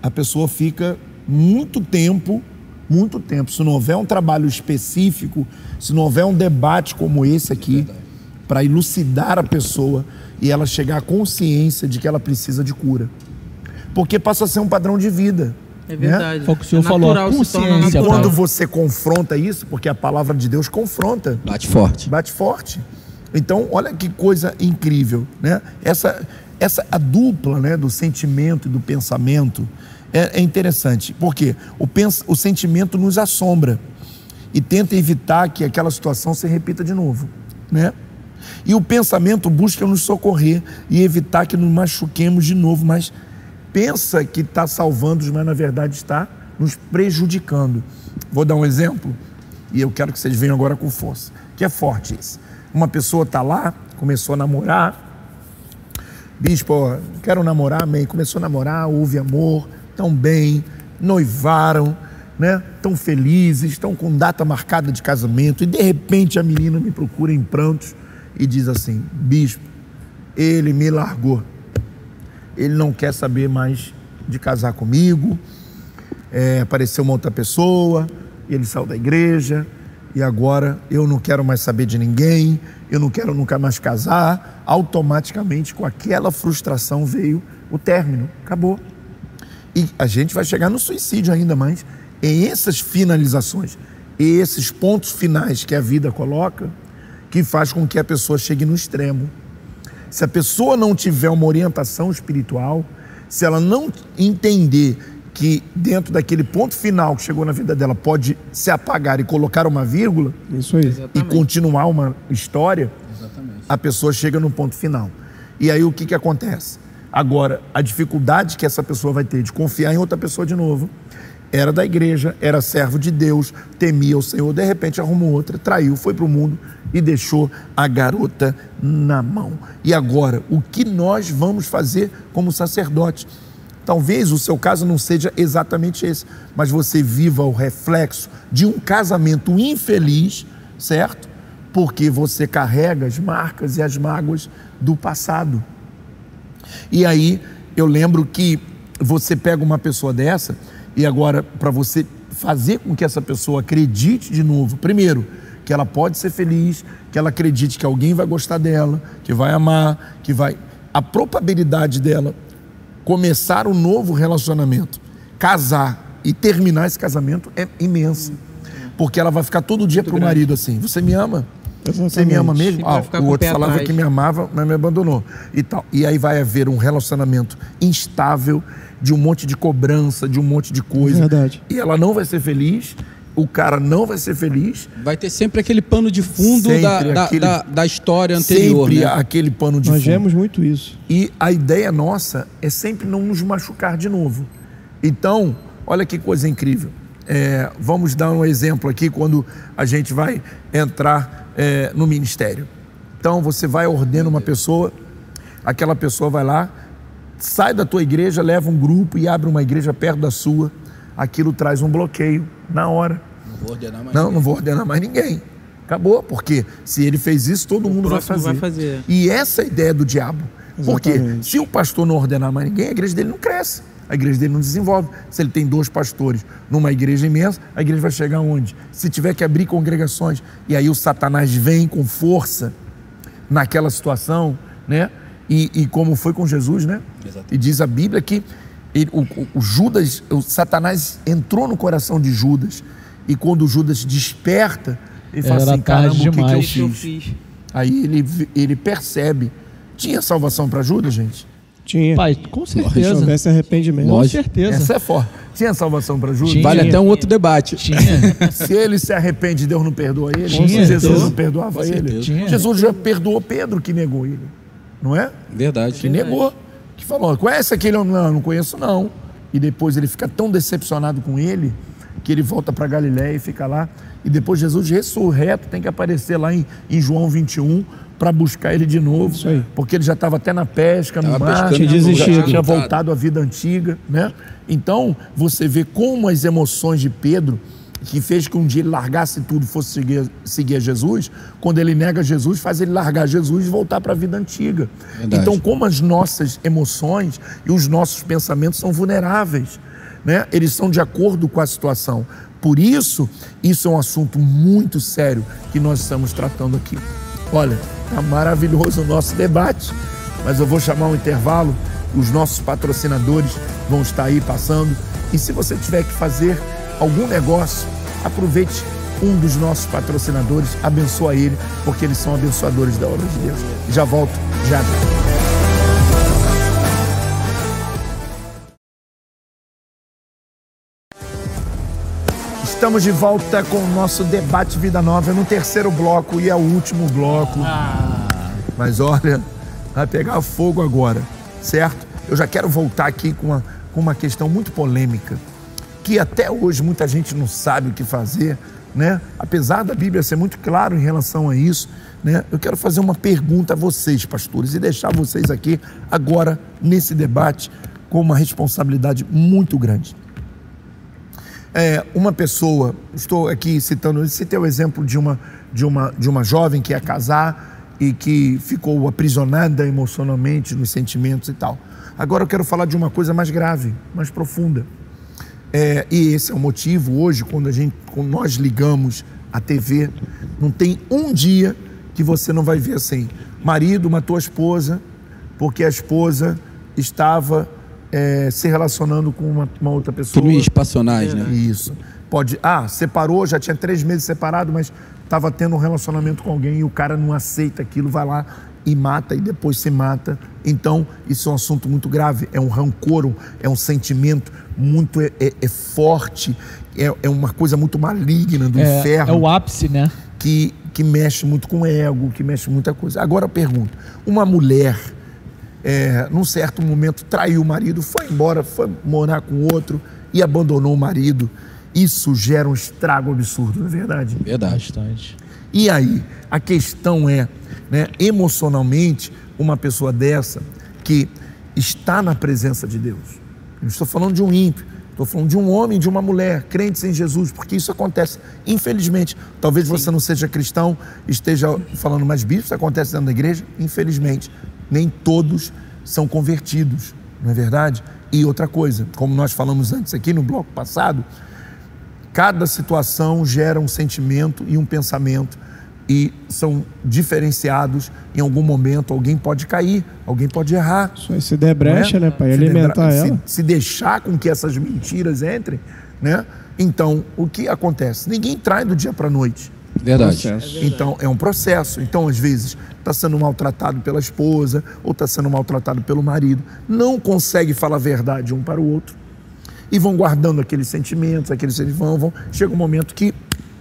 a pessoa fica muito tempo muito tempo. Se não houver um trabalho específico, se não houver um debate como esse aqui, para elucidar a pessoa e ela chegar à consciência de que ela precisa de cura. Porque passa a ser um padrão de vida. É né? verdade. Né? Foi o que o senhor é falou, consciência. E quando você confronta isso, porque a palavra de Deus confronta. Bate forte. Bate forte. Então, olha que coisa incrível, né? Essa, essa a dupla, né, do sentimento e do pensamento, é, é interessante, porque o, pens, o sentimento nos assombra e tenta evitar que aquela situação se repita de novo, né? E o pensamento busca nos socorrer e evitar que nos machuquemos de novo, mas pensa que está salvando, mas na verdade está nos prejudicando. Vou dar um exemplo e eu quero que vocês venham agora com força, que é forte isso. Uma pessoa está lá, começou a namorar, bispo, quero namorar, amém. Começou a namorar, houve amor, estão bem, noivaram, né? Estão felizes, estão com data marcada de casamento e de repente a menina me procura em prantos e diz assim: Bispo, ele me largou. Ele não quer saber mais de casar comigo. É, apareceu uma outra pessoa, ele saiu da igreja e agora eu não quero mais saber de ninguém, eu não quero nunca mais casar. Automaticamente, com aquela frustração, veio o término, acabou. E a gente vai chegar no suicídio ainda mais. Em essas finalizações, esses pontos finais que a vida coloca, que faz com que a pessoa chegue no extremo. Se a pessoa não tiver uma orientação espiritual, se ela não entender que dentro daquele ponto final que chegou na vida dela pode se apagar e colocar uma vírgula Isso aí. e continuar uma história, Exatamente. a pessoa chega no ponto final. E aí o que, que acontece? Agora, a dificuldade que essa pessoa vai ter de confiar em outra pessoa de novo, era da igreja, era servo de Deus, temia o Senhor, de repente arrumou outra, traiu, foi para o mundo e deixou a garota na mão. E agora, o que nós vamos fazer como sacerdotes? Talvez o seu caso não seja exatamente esse, mas você viva o reflexo de um casamento infeliz, certo? Porque você carrega as marcas e as mágoas do passado. E aí eu lembro que você pega uma pessoa dessa e agora para você fazer com que essa pessoa acredite de novo, primeiro, que ela pode ser feliz, que ela acredite que alguém vai gostar dela, que vai amar, que vai a probabilidade dela começar um novo relacionamento, casar e terminar esse casamento é imensa. Porque ela vai ficar todo dia para o marido assim: Você me ama? Exatamente. Você me ama mesmo? Ah, o outro falava atrás. que me amava, mas me abandonou. E, tal. e aí vai haver um relacionamento instável, de um monte de cobrança, de um monte de coisa. Verdade. E ela não vai ser feliz, o cara não vai ser feliz. Vai ter sempre aquele pano de fundo da, aquele- da, da história anterior, sempre né? aquele pano de Nós fundo. vemos muito isso. E a ideia nossa é sempre não nos machucar de novo. Então, olha que coisa incrível. É, vamos dar um exemplo aqui quando a gente vai entrar é, no ministério. Então, você vai ordena uma pessoa, aquela pessoa vai lá, sai da tua igreja, leva um grupo e abre uma igreja perto da sua. Aquilo traz um bloqueio na hora. Não vou ordenar mais Não, não vou ordenar mais ninguém. Acabou, porque se ele fez isso, todo mundo vai fazer. vai fazer. E essa é a ideia do diabo. Porque Exatamente. se o pastor não ordenar mais ninguém, a igreja dele não cresce. A igreja dele não desenvolve. Se ele tem dois pastores numa igreja imensa, a igreja vai chegar onde? Se tiver que abrir congregações. E aí o Satanás vem com força naquela situação, né? E, e como foi com Jesus, né? Exatamente. E diz a Bíblia que ele- o, o- Judas, o Satanás entrou no coração de Judas. E quando Judas desperta, ele fala Era assim: tarde caramba, o que, que eu demais. O que eu fiz? fiz. Aí ele, ele percebe. Tinha salvação para Judas, gente? Tinha. Pai, com Se certeza. houvesse arrependimento. Com Lógico. certeza. Essa é forte. Tinha salvação para Judas? Tinha. Vale até um outro debate. Tinha. Se ele se arrepende, Deus não perdoa ele? Tinha. Se Jesus não perdoava Com ele? Tinha. Jesus já perdoou Pedro que negou ele. Não é? Verdade. Que negou. Que falou, conhece aquele homem? Não, não conheço não. E depois ele fica tão decepcionado com ele que ele volta para Galiléia e fica lá. E depois Jesus ressurreto tem que aparecer lá em, em João 21 para buscar ele de novo. Isso aí. Porque ele já estava até na pesca, no Tava mar, pescando, Tinha já desistido. tinha voltado à vida antiga, né? Então, você vê como as emoções de Pedro, que fez que um dia ele largasse tudo e fosse seguir, seguir a Jesus, quando ele nega Jesus, faz ele largar Jesus e voltar para a vida antiga. Verdade. Então, como as nossas emoções e os nossos pensamentos são vulneráveis, né? Eles são de acordo com a situação. Por isso, isso é um assunto muito sério que nós estamos tratando aqui. Olha, tá maravilhoso o nosso debate, mas eu vou chamar um intervalo. Os nossos patrocinadores vão estar aí passando. E se você tiver que fazer algum negócio, aproveite um dos nossos patrocinadores, abençoa ele, porque eles são abençoadores da obra de Deus. Já volto, já já. Estamos de volta com o nosso debate Vida Nova no terceiro bloco e é o último bloco. Mas olha, vai pegar fogo agora, certo? Eu já quero voltar aqui com uma, com uma questão muito polêmica, que até hoje muita gente não sabe o que fazer, né? Apesar da Bíblia ser muito claro em relação a isso, né? Eu quero fazer uma pergunta a vocês, pastores, e deixar vocês aqui agora nesse debate com uma responsabilidade muito grande. É, uma pessoa, estou aqui citando, citei o exemplo de uma, de, uma, de uma jovem que ia casar e que ficou aprisionada emocionalmente nos sentimentos e tal. Agora eu quero falar de uma coisa mais grave, mais profunda. É, e esse é o motivo hoje, quando, a gente, quando nós ligamos a TV, não tem um dia que você não vai ver assim: marido matou a esposa porque a esposa estava é, se relacionando com uma, uma outra pessoa. Crimes passionais, né? Isso. Pode. Ah, separou, já tinha três meses separado, mas estava tendo um relacionamento com alguém e o cara não aceita aquilo, vai lá e mata e depois se mata. Então, isso é um assunto muito grave. É um rancor, é um sentimento muito é, é- é forte, é, é uma coisa muito maligna do É, inferno é o ápice, né? que, que mexe muito com o ego, que mexe muita coisa. Agora eu pergunto: uma mulher, é, num certo momento, traiu o marido, foi embora, foi morar com outro e abandonou o marido. Isso gera um estrago absurdo, não é verdade? Verdade. Bastante. E aí, a questão é, né, emocionalmente, uma pessoa dessa que está na presença de Deus, Não estou falando de um ímpio. Estou falando de um homem de uma mulher, crentes em Jesus, porque isso acontece, infelizmente. Talvez Sim. você não seja cristão, esteja falando mais bíblico, isso acontece dentro da igreja, infelizmente. Nem todos são convertidos, não é verdade? E outra coisa, como nós falamos antes aqui no bloco passado, cada situação gera um sentimento e um pensamento e são diferenciados em algum momento. Alguém pode cair, alguém pode errar. Só se der brecha, é? né, para alimentar ela. Se, se, deixar com que essas mentiras entrem, né? Então, o que acontece? Ninguém trai do dia para a noite. Verdade. É então, é um processo. Então, às vezes, está sendo maltratado pela esposa ou está sendo maltratado pelo marido. Não consegue falar a verdade um para o outro. E vão guardando aqueles sentimentos, aqueles vão, vão. Chega um momento que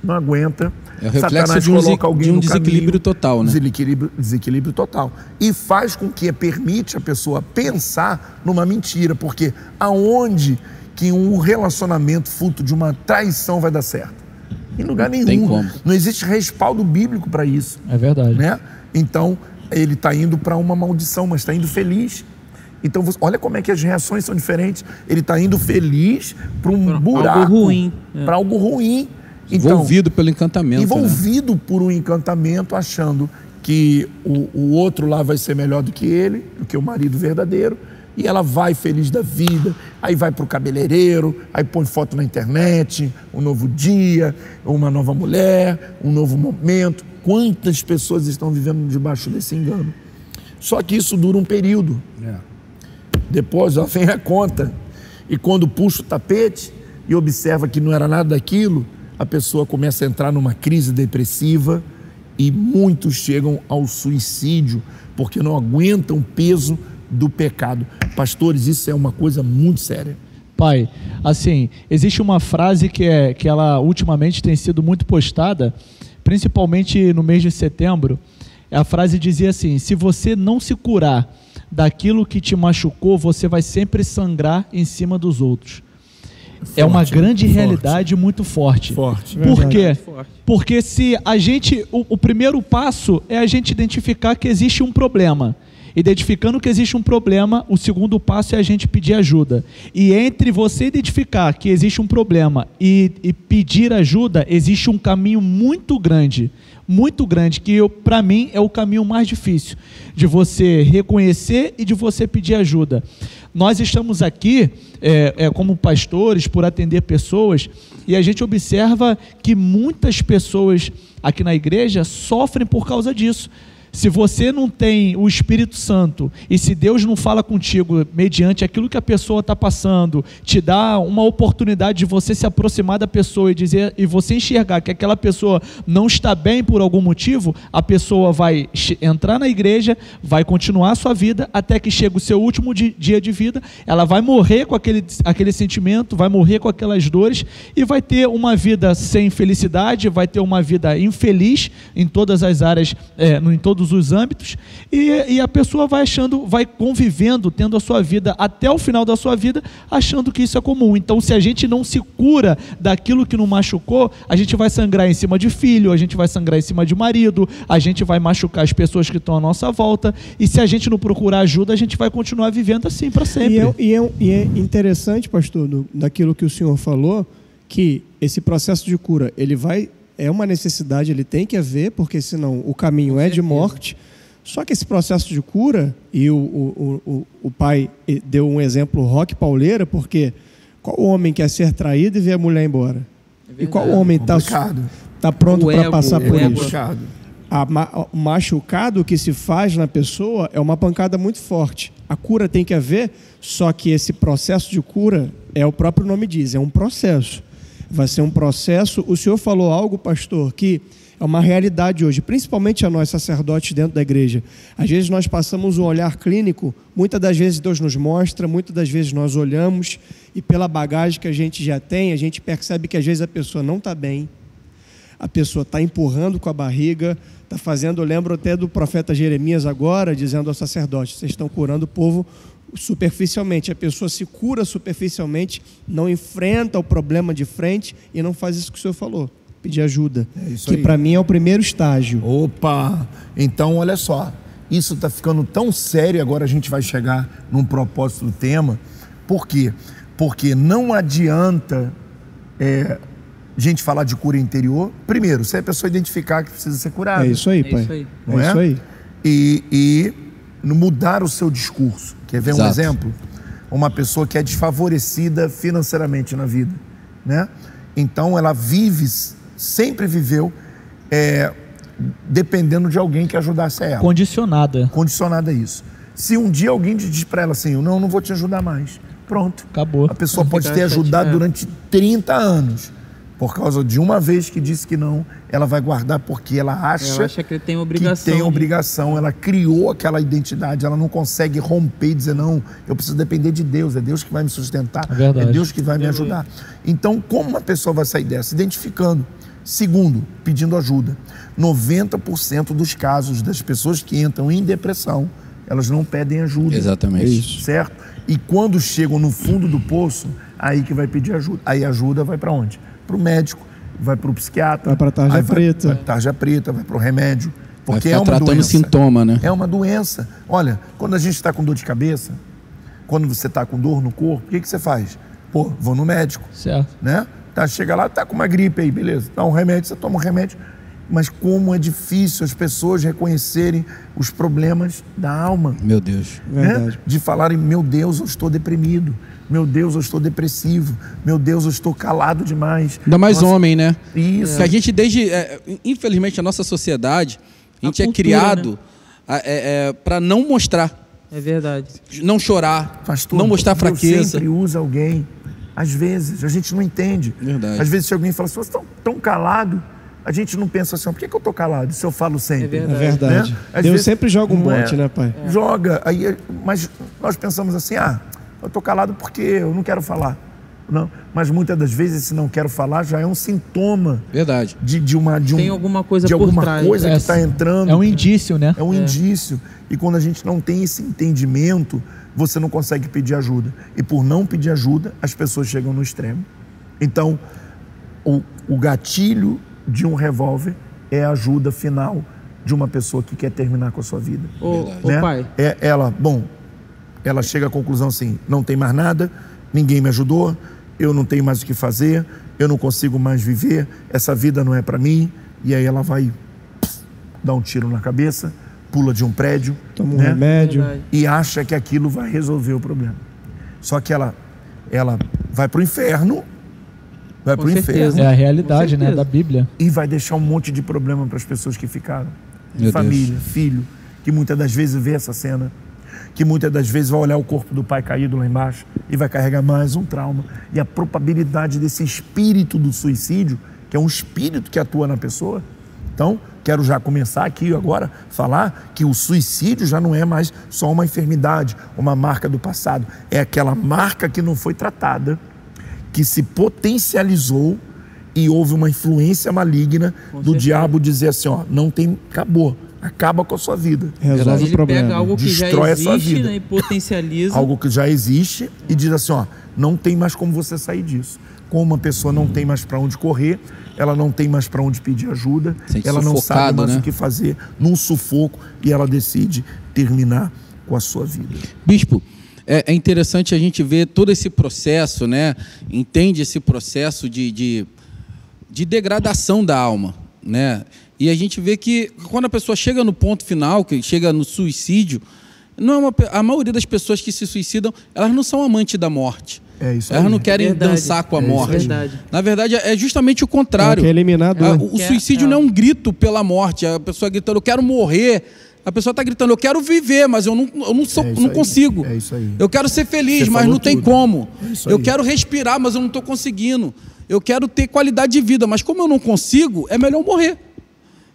não aguenta é o reflexo de um, de um desequilíbrio caminho, total, né? Desequilíbrio, desequilíbrio total. E faz com que permite a pessoa pensar numa mentira, porque aonde que um relacionamento fruto de uma traição vai dar certo? Em lugar nenhum. Tem como. Não existe respaldo bíblico para isso. É verdade. Né? Então, ele está indo para uma maldição, mas está indo feliz. Então, olha como é que as reações são diferentes. Ele está indo feliz para um pra buraco. Algo ruim. É. Para algo ruim. Então, envolvido pelo encantamento. Né? Envolvido né? por um encantamento, achando que o, o outro lá vai ser melhor do que ele, do que o marido verdadeiro. E ela vai feliz da vida, aí vai para o cabeleireiro, aí põe foto na internet, um novo dia, uma nova mulher, um novo momento. Quantas pessoas estão vivendo debaixo desse engano? Só que isso dura um período. É. Depois ó, vem a conta. E quando puxa o tapete e observa que não era nada daquilo, a pessoa começa a entrar numa crise depressiva e muitos chegam ao suicídio porque não aguentam o peso do pecado. Pastores, isso é uma coisa muito séria. Pai, assim, existe uma frase que, é, que ela ultimamente tem sido muito postada, principalmente no mês de setembro. A frase dizia assim: se você não se curar daquilo que te machucou, você vai sempre sangrar em cima dos outros. Forte, é uma grande forte. realidade muito forte. Forte. Por quê? Porque se a gente. O, o primeiro passo é a gente identificar que existe um problema. Identificando que existe um problema, o segundo passo é a gente pedir ajuda. E entre você identificar que existe um problema e, e pedir ajuda, existe um caminho muito grande muito grande, que para mim é o caminho mais difícil, de você reconhecer e de você pedir ajuda. Nós estamos aqui é, é, como pastores por atender pessoas e a gente observa que muitas pessoas aqui na igreja sofrem por causa disso. Se você não tem o Espírito Santo e se Deus não fala contigo mediante aquilo que a pessoa está passando, te dá uma oportunidade de você se aproximar da pessoa e dizer e você enxergar que aquela pessoa não está bem por algum motivo, a pessoa vai entrar na igreja, vai continuar a sua vida até que chega o seu último dia de vida, ela vai morrer com aquele, aquele sentimento, vai morrer com aquelas dores e vai ter uma vida sem felicidade, vai ter uma vida infeliz em todas as áreas, é, em todos todos os âmbitos, e, e a pessoa vai achando, vai convivendo, tendo a sua vida até o final da sua vida, achando que isso é comum. Então, se a gente não se cura daquilo que não machucou, a gente vai sangrar em cima de filho, a gente vai sangrar em cima de marido, a gente vai machucar as pessoas que estão à nossa volta, e se a gente não procurar ajuda, a gente vai continuar vivendo assim para sempre. E é, e, é, e é interessante, pastor, daquilo que o senhor falou, que esse processo de cura, ele vai é uma necessidade, ele tem que haver, porque senão o caminho é de morte. Só que esse processo de cura, e o, o, o, o pai deu um exemplo rock pauleira, porque qual homem quer ser traído e ver a mulher embora? É e qual homem está tá pronto para passar por é isso? A, o machucado que se faz na pessoa é uma pancada muito forte. A cura tem que haver, só que esse processo de cura, é o próprio nome diz, é um processo vai ser um processo. O senhor falou algo, pastor, que é uma realidade hoje, principalmente a nós sacerdotes dentro da igreja. Às vezes nós passamos um olhar clínico, muitas das vezes Deus nos mostra, muitas das vezes nós olhamos e pela bagagem que a gente já tem, a gente percebe que às vezes a pessoa não está bem, a pessoa está empurrando com a barriga, está fazendo, eu lembro até do profeta Jeremias agora, dizendo ao sacerdote, vocês estão curando o povo superficialmente. A pessoa se cura superficialmente, não enfrenta o problema de frente e não faz isso que o senhor falou. Pedir ajuda. É que para mim é o primeiro estágio. Opa! Então, olha só. Isso está ficando tão sério, agora a gente vai chegar num propósito do tema, Por quê? Porque não adianta é, gente falar de cura interior. Primeiro, se a pessoa identificar que precisa ser curada. É isso aí, É pai. isso aí. Não é é? isso aí. e, e mudar o seu discurso. Quer ver um Exato. exemplo? Uma pessoa que é desfavorecida financeiramente na vida, né? Então ela vive, sempre viveu é, dependendo de alguém que ajudasse ela, Condicionada. condicionada a isso. Se um dia alguém diz para ela assim, não, não vou te ajudar mais, pronto. Acabou. A pessoa pode ter ajudado chateada. durante 30 anos. Por causa de uma vez que disse que não, ela vai guardar porque ela acha Ela acha que tem obrigação. que tem de- obrigação, ela criou aquela identidade, ela não consegue romper e dizer, não, eu preciso depender de Deus, é Deus que vai me sustentar, É verdade. Deus que vai me ajudar. Então, como uma pessoa vai sair dessa? Identificando. Segundo, pedindo ajuda. 90% dos casos das pessoas que entram em depressão, elas não pedem ajuda. Exatamente. É. Certo? E quando chegam no fundo do poço, aí que vai pedir ajuda. Aí ajuda vai para onde? Para o médico, vai para o psiquiatra. Vai pra tarja aí vai- preta. Vai pra tarja preta, vai para o remédio. Vai Porque ficar é uma tratando doença. sintoma, né? É uma doença. Olha, quando a gente está com dor de cabeça, quando você está com dor no corpo, o que, que você faz? Pô, vou no médico, Certo. né? Tá, chega lá, tá com uma gripe aí, beleza. Dá um remédio, você toma um remédio. Mas como é difícil as pessoas reconhecerem os problemas da alma Meu Deus. né? Verdade. De falarem, meu Deus, eu estou deprimido, meu Deus, eu estou depressivo, meu Deus, eu estou calado demais. Ainda mais Nossa, homem, né? Isso. Que a gente, desde. é, infelizmente, a nossa sociedade, a A gente é cultura, criado para não mostrar, É verdade. não chorar, Pastor, não mostrar Deus fraqueza. sempre usa alguém. Às vezes, a gente não entende. Verdade. Às vezes, se alguém fala assim, você está tão calado, a gente não pensa assim, por que, que eu estou calado se eu falo sempre? É É verdade. verdade. Né? Às Deus vezes- sempre joga um não é? bote, né, pai? Joga. Aí, mas nós pensamos assim, ah, eu estou calado porque eu não quero falar. Não. Mas muitas das vezes, esse não quero falar já é um sintoma Verdade. de, de uma de um, Tem alguma coisa de por alguma trás. coisa que É, está entrando É um indício, né? é um indício e quando a gente não tem esse entendimento você não consegue pedir ajuda e por não pedir ajuda as pessoas chegam no extremo então o, o gatilho de um revólver é a ajuda final de uma pessoa que quer terminar com a sua vida Ô, ô né? pai, É ela, bom, ela chega à conclusão assim: não tem mais nada, ninguém me ajudou, eu não tenho mais o que fazer, eu não consigo mais viver, essa vida não é para mim. E aí ela vai pss, dar um tiro na cabeça, pula de um prédio Toma um né? remédio. verdade. e acha que aquilo vai resolver o problema. Só que ela, ela vai para o inferno, vai para o certeza. inferno É a realidade, né? Da Bíblia. e vai deixar um monte de problema para as pessoas que ficaram. Meu Família, filho, que muitas das vezes vê essa cena, que muitas das vezes vai olhar o corpo do pai caído lá embaixo e vai carregar mais um trauma. E a probabilidade desse espírito do suicídio, que é um espírito que atua na pessoa. Então, quero já começar aqui agora falar que o suicídio já não é mais só uma enfermidade, uma marca do passado, é aquela marca que não foi tratada que se potencializou e houve uma influência maligna do certeza. diabo dizer assim, ó, não tem, acabou, acaba com a sua vida. Resolve o problema. pega algo que Destrói já a sua existe vida. né, e potencializa. Algo que já existe e diz assim, ó, não tem mais como você sair disso. Como uma pessoa não tem mais para onde correr, ela não tem mais para onde pedir ajuda, Sente ela não sabe mais né? o que fazer, num sufoco e ela decide terminar com a sua vida. Bispo, é, é interessante a gente ver todo esse processo, né? Entende esse processo de, de, de degradação da alma, né? E a gente vê que quando a pessoa chega no ponto final, que chega no suicídio, não é uma, a maioria das pessoas que se suicidam, elas não são amantes da morte. É isso Elas não querem Verdade. dançar com a É morte. Verdade. Na verdade, é justamente o contrário. Ela quer eliminar a. Ah, O Quer- suicídio é. não é um grito pela morte. A pessoa gritando, eu quero morrer. A pessoa está gritando, eu quero viver, mas eu não, eu não, sou, É não aí. consigo. É isso aí. Eu quero ser feliz, Você mas não tem tudo. como. É isso eu aí. quero respirar, mas eu não estou conseguindo. Eu quero ter qualidade de vida, mas como eu não consigo, é melhor eu morrer.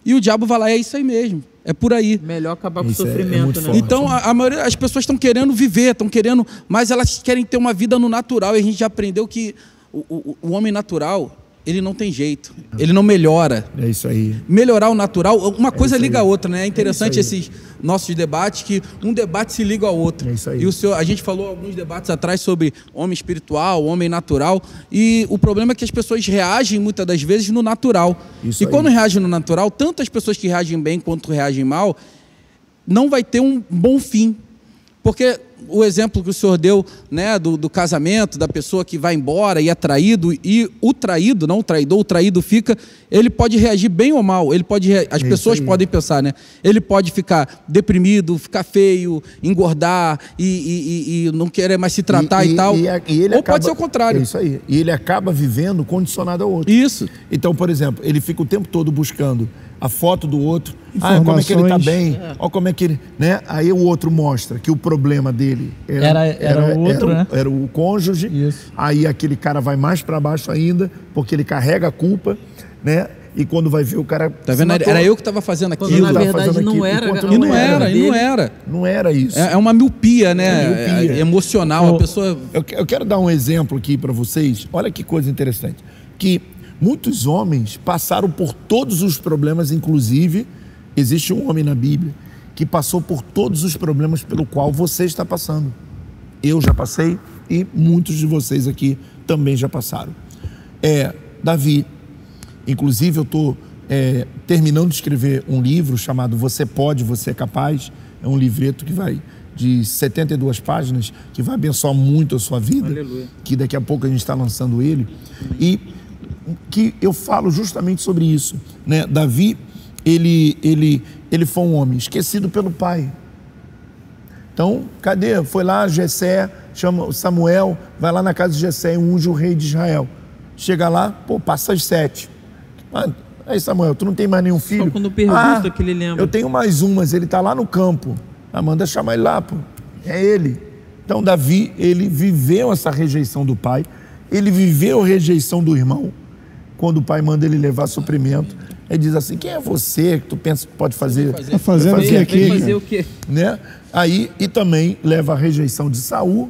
E o diabo vai lá, é isso aí mesmo. É por aí. Melhor acabar com o Isso é- é sofrimento, né? Então, a, a maioria das pessoas estão querendo viver, estão querendo, mas elas querem ter uma vida no natural. E a gente já aprendeu que o, o, o homem natural, ele não tem jeito, ele não melhora. É isso aí. Melhorar o natural, uma coisa isso liga aí. a outra, né? É interessante É esses nossos debates, que um debate se liga ao outro. É isso aí. E o senhor, a gente falou alguns debates atrás sobre homem espiritual, homem natural, e o problema é que as pessoas reagem muitas das vezes no natural. Isso e aí. quando reagem no natural, tanto as pessoas que reagem bem quanto reagem mal, não vai ter um bom fim. Porque o exemplo que o senhor deu né, do, do, casamento, da pessoa que vai embora e é traído, e o traído, não o traidor, o traído fica, ele pode reagir bem ou mal. Ele pode, as pessoas podem pensar, né? Ele pode ficar deprimido, ficar feio, engordar e, e, e não querer mais se tratar e, e tal. ou acaba, pode ser o contrário. É isso aí. E ele acaba vivendo condicionado ao outro. Isso. Então, por exemplo, ele fica o tempo todo buscando a foto do outro. Ah, como é que ele está bem? É. Olha como é que ele. Né? Aí o outro mostra que o problema dele era, era, era, era o outro, era, né? Era o cônjuge. Isso. Aí aquele cara vai mais para baixo ainda, porque ele carrega a culpa, né? E quando vai ver o cara. Tá vendo? Era eu que estava fazendo aquilo. Quando, na verdade não era. E não era, e não era. Não era isso. É, é uma miopia, né? É miopia. É, emocional. a pessoa. Eu, eu quero dar um exemplo aqui para vocês. Olha que coisa interessante. Que Muitos homens passaram por todos os problemas, inclusive, existe um homem na Bíblia que passou por todos os problemas pelo qual você está passando. Eu já passei e muitos de vocês aqui também já passaram. É, Davi, inclusive eu estou é, terminando de escrever um livro chamado Você Pode, Você é Capaz. É um livreto que vai de 72 páginas, que vai abençoar muito a sua vida, Aleluia. que daqui a pouco a gente está lançando ele. E que eu falo justamente sobre isso. Né? Davi, ele, ele, ele foi um homem esquecido pelo pai. Então, cadê? Foi lá, Jessé, chama Samuel, vai lá na casa de Jessé e unge o rei de Israel. Chega lá, pô, passa as sete. Ah, aí, Samuel, tu não tem mais nenhum filho? Só quando pergunta ah, que ele lembra. Eu tenho mais um, mas ele está lá no campo. Ah, manda chamar ele lá, pô. É ele. Então, Davi, ele viveu essa rejeição do pai, ele viveu a rejeição do irmão, quando o pai manda ele levar suprimento, ele diz assim: quem é você que tu pensa que pode fazer? Está fazendo fazer aqui? Fazer o quê? Né? Aí, e também leva a rejeição de Saul,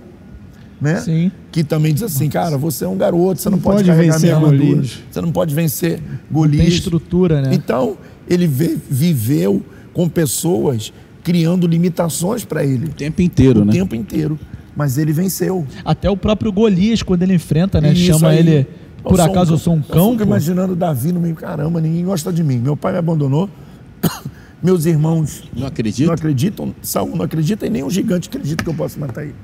né? Sim. Que também diz assim, cara, você é um garoto, você não, não pode, pode carregar minha armadura, você não pode vencer Golias. Tem estrutura, né? Então, ele viveu com pessoas criando limitações para ele. O tempo inteiro, o né? O tempo inteiro. Mas ele venceu. Até o próprio Golias, quando ele enfrenta, né? Isso chama aí. ele por eu acaso um, eu sou um cão? Eu fico imaginando Davi no meio, caramba, ninguém gosta de mim. Meu pai me abandonou. Meus irmãos não acreditam. Não acreditam. Saul não acredita e nem um gigante acredita que eu posso matar ele.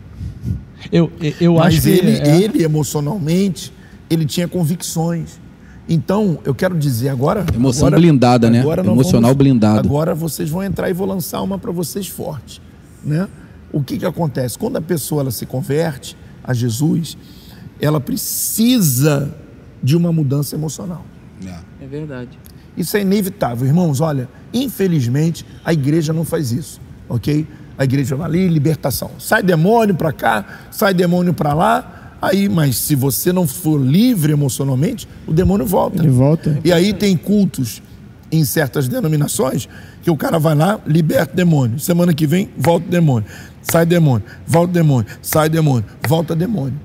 Eu, eu Mas acho ele, que é... ele emocionalmente, ele tinha convicções. Então, eu quero dizer agora. Emoção agora, blindada, né? agora Emocional vamos, blindado. Agora vocês vão entrar e vou lançar uma para vocês forte, né? O que que acontece quando a pessoa ela se converte a Jesus? Ela precisa de uma mudança emocional. É, é verdade. Isso é inevitável, irmãos. Olha, infelizmente a igreja não faz isso, ok? A igreja vai ali, libertação. Sai demônio para cá, sai demônio para lá. Aí, mas se você não for livre emocionalmente, o demônio volta. Ele volta. E aí tem cultos em certas denominações que o cara vai lá, liberta o demônio. Semana que vem, volta o demônio. Sai demônio, volta demônio, sai demônio, volta demônio.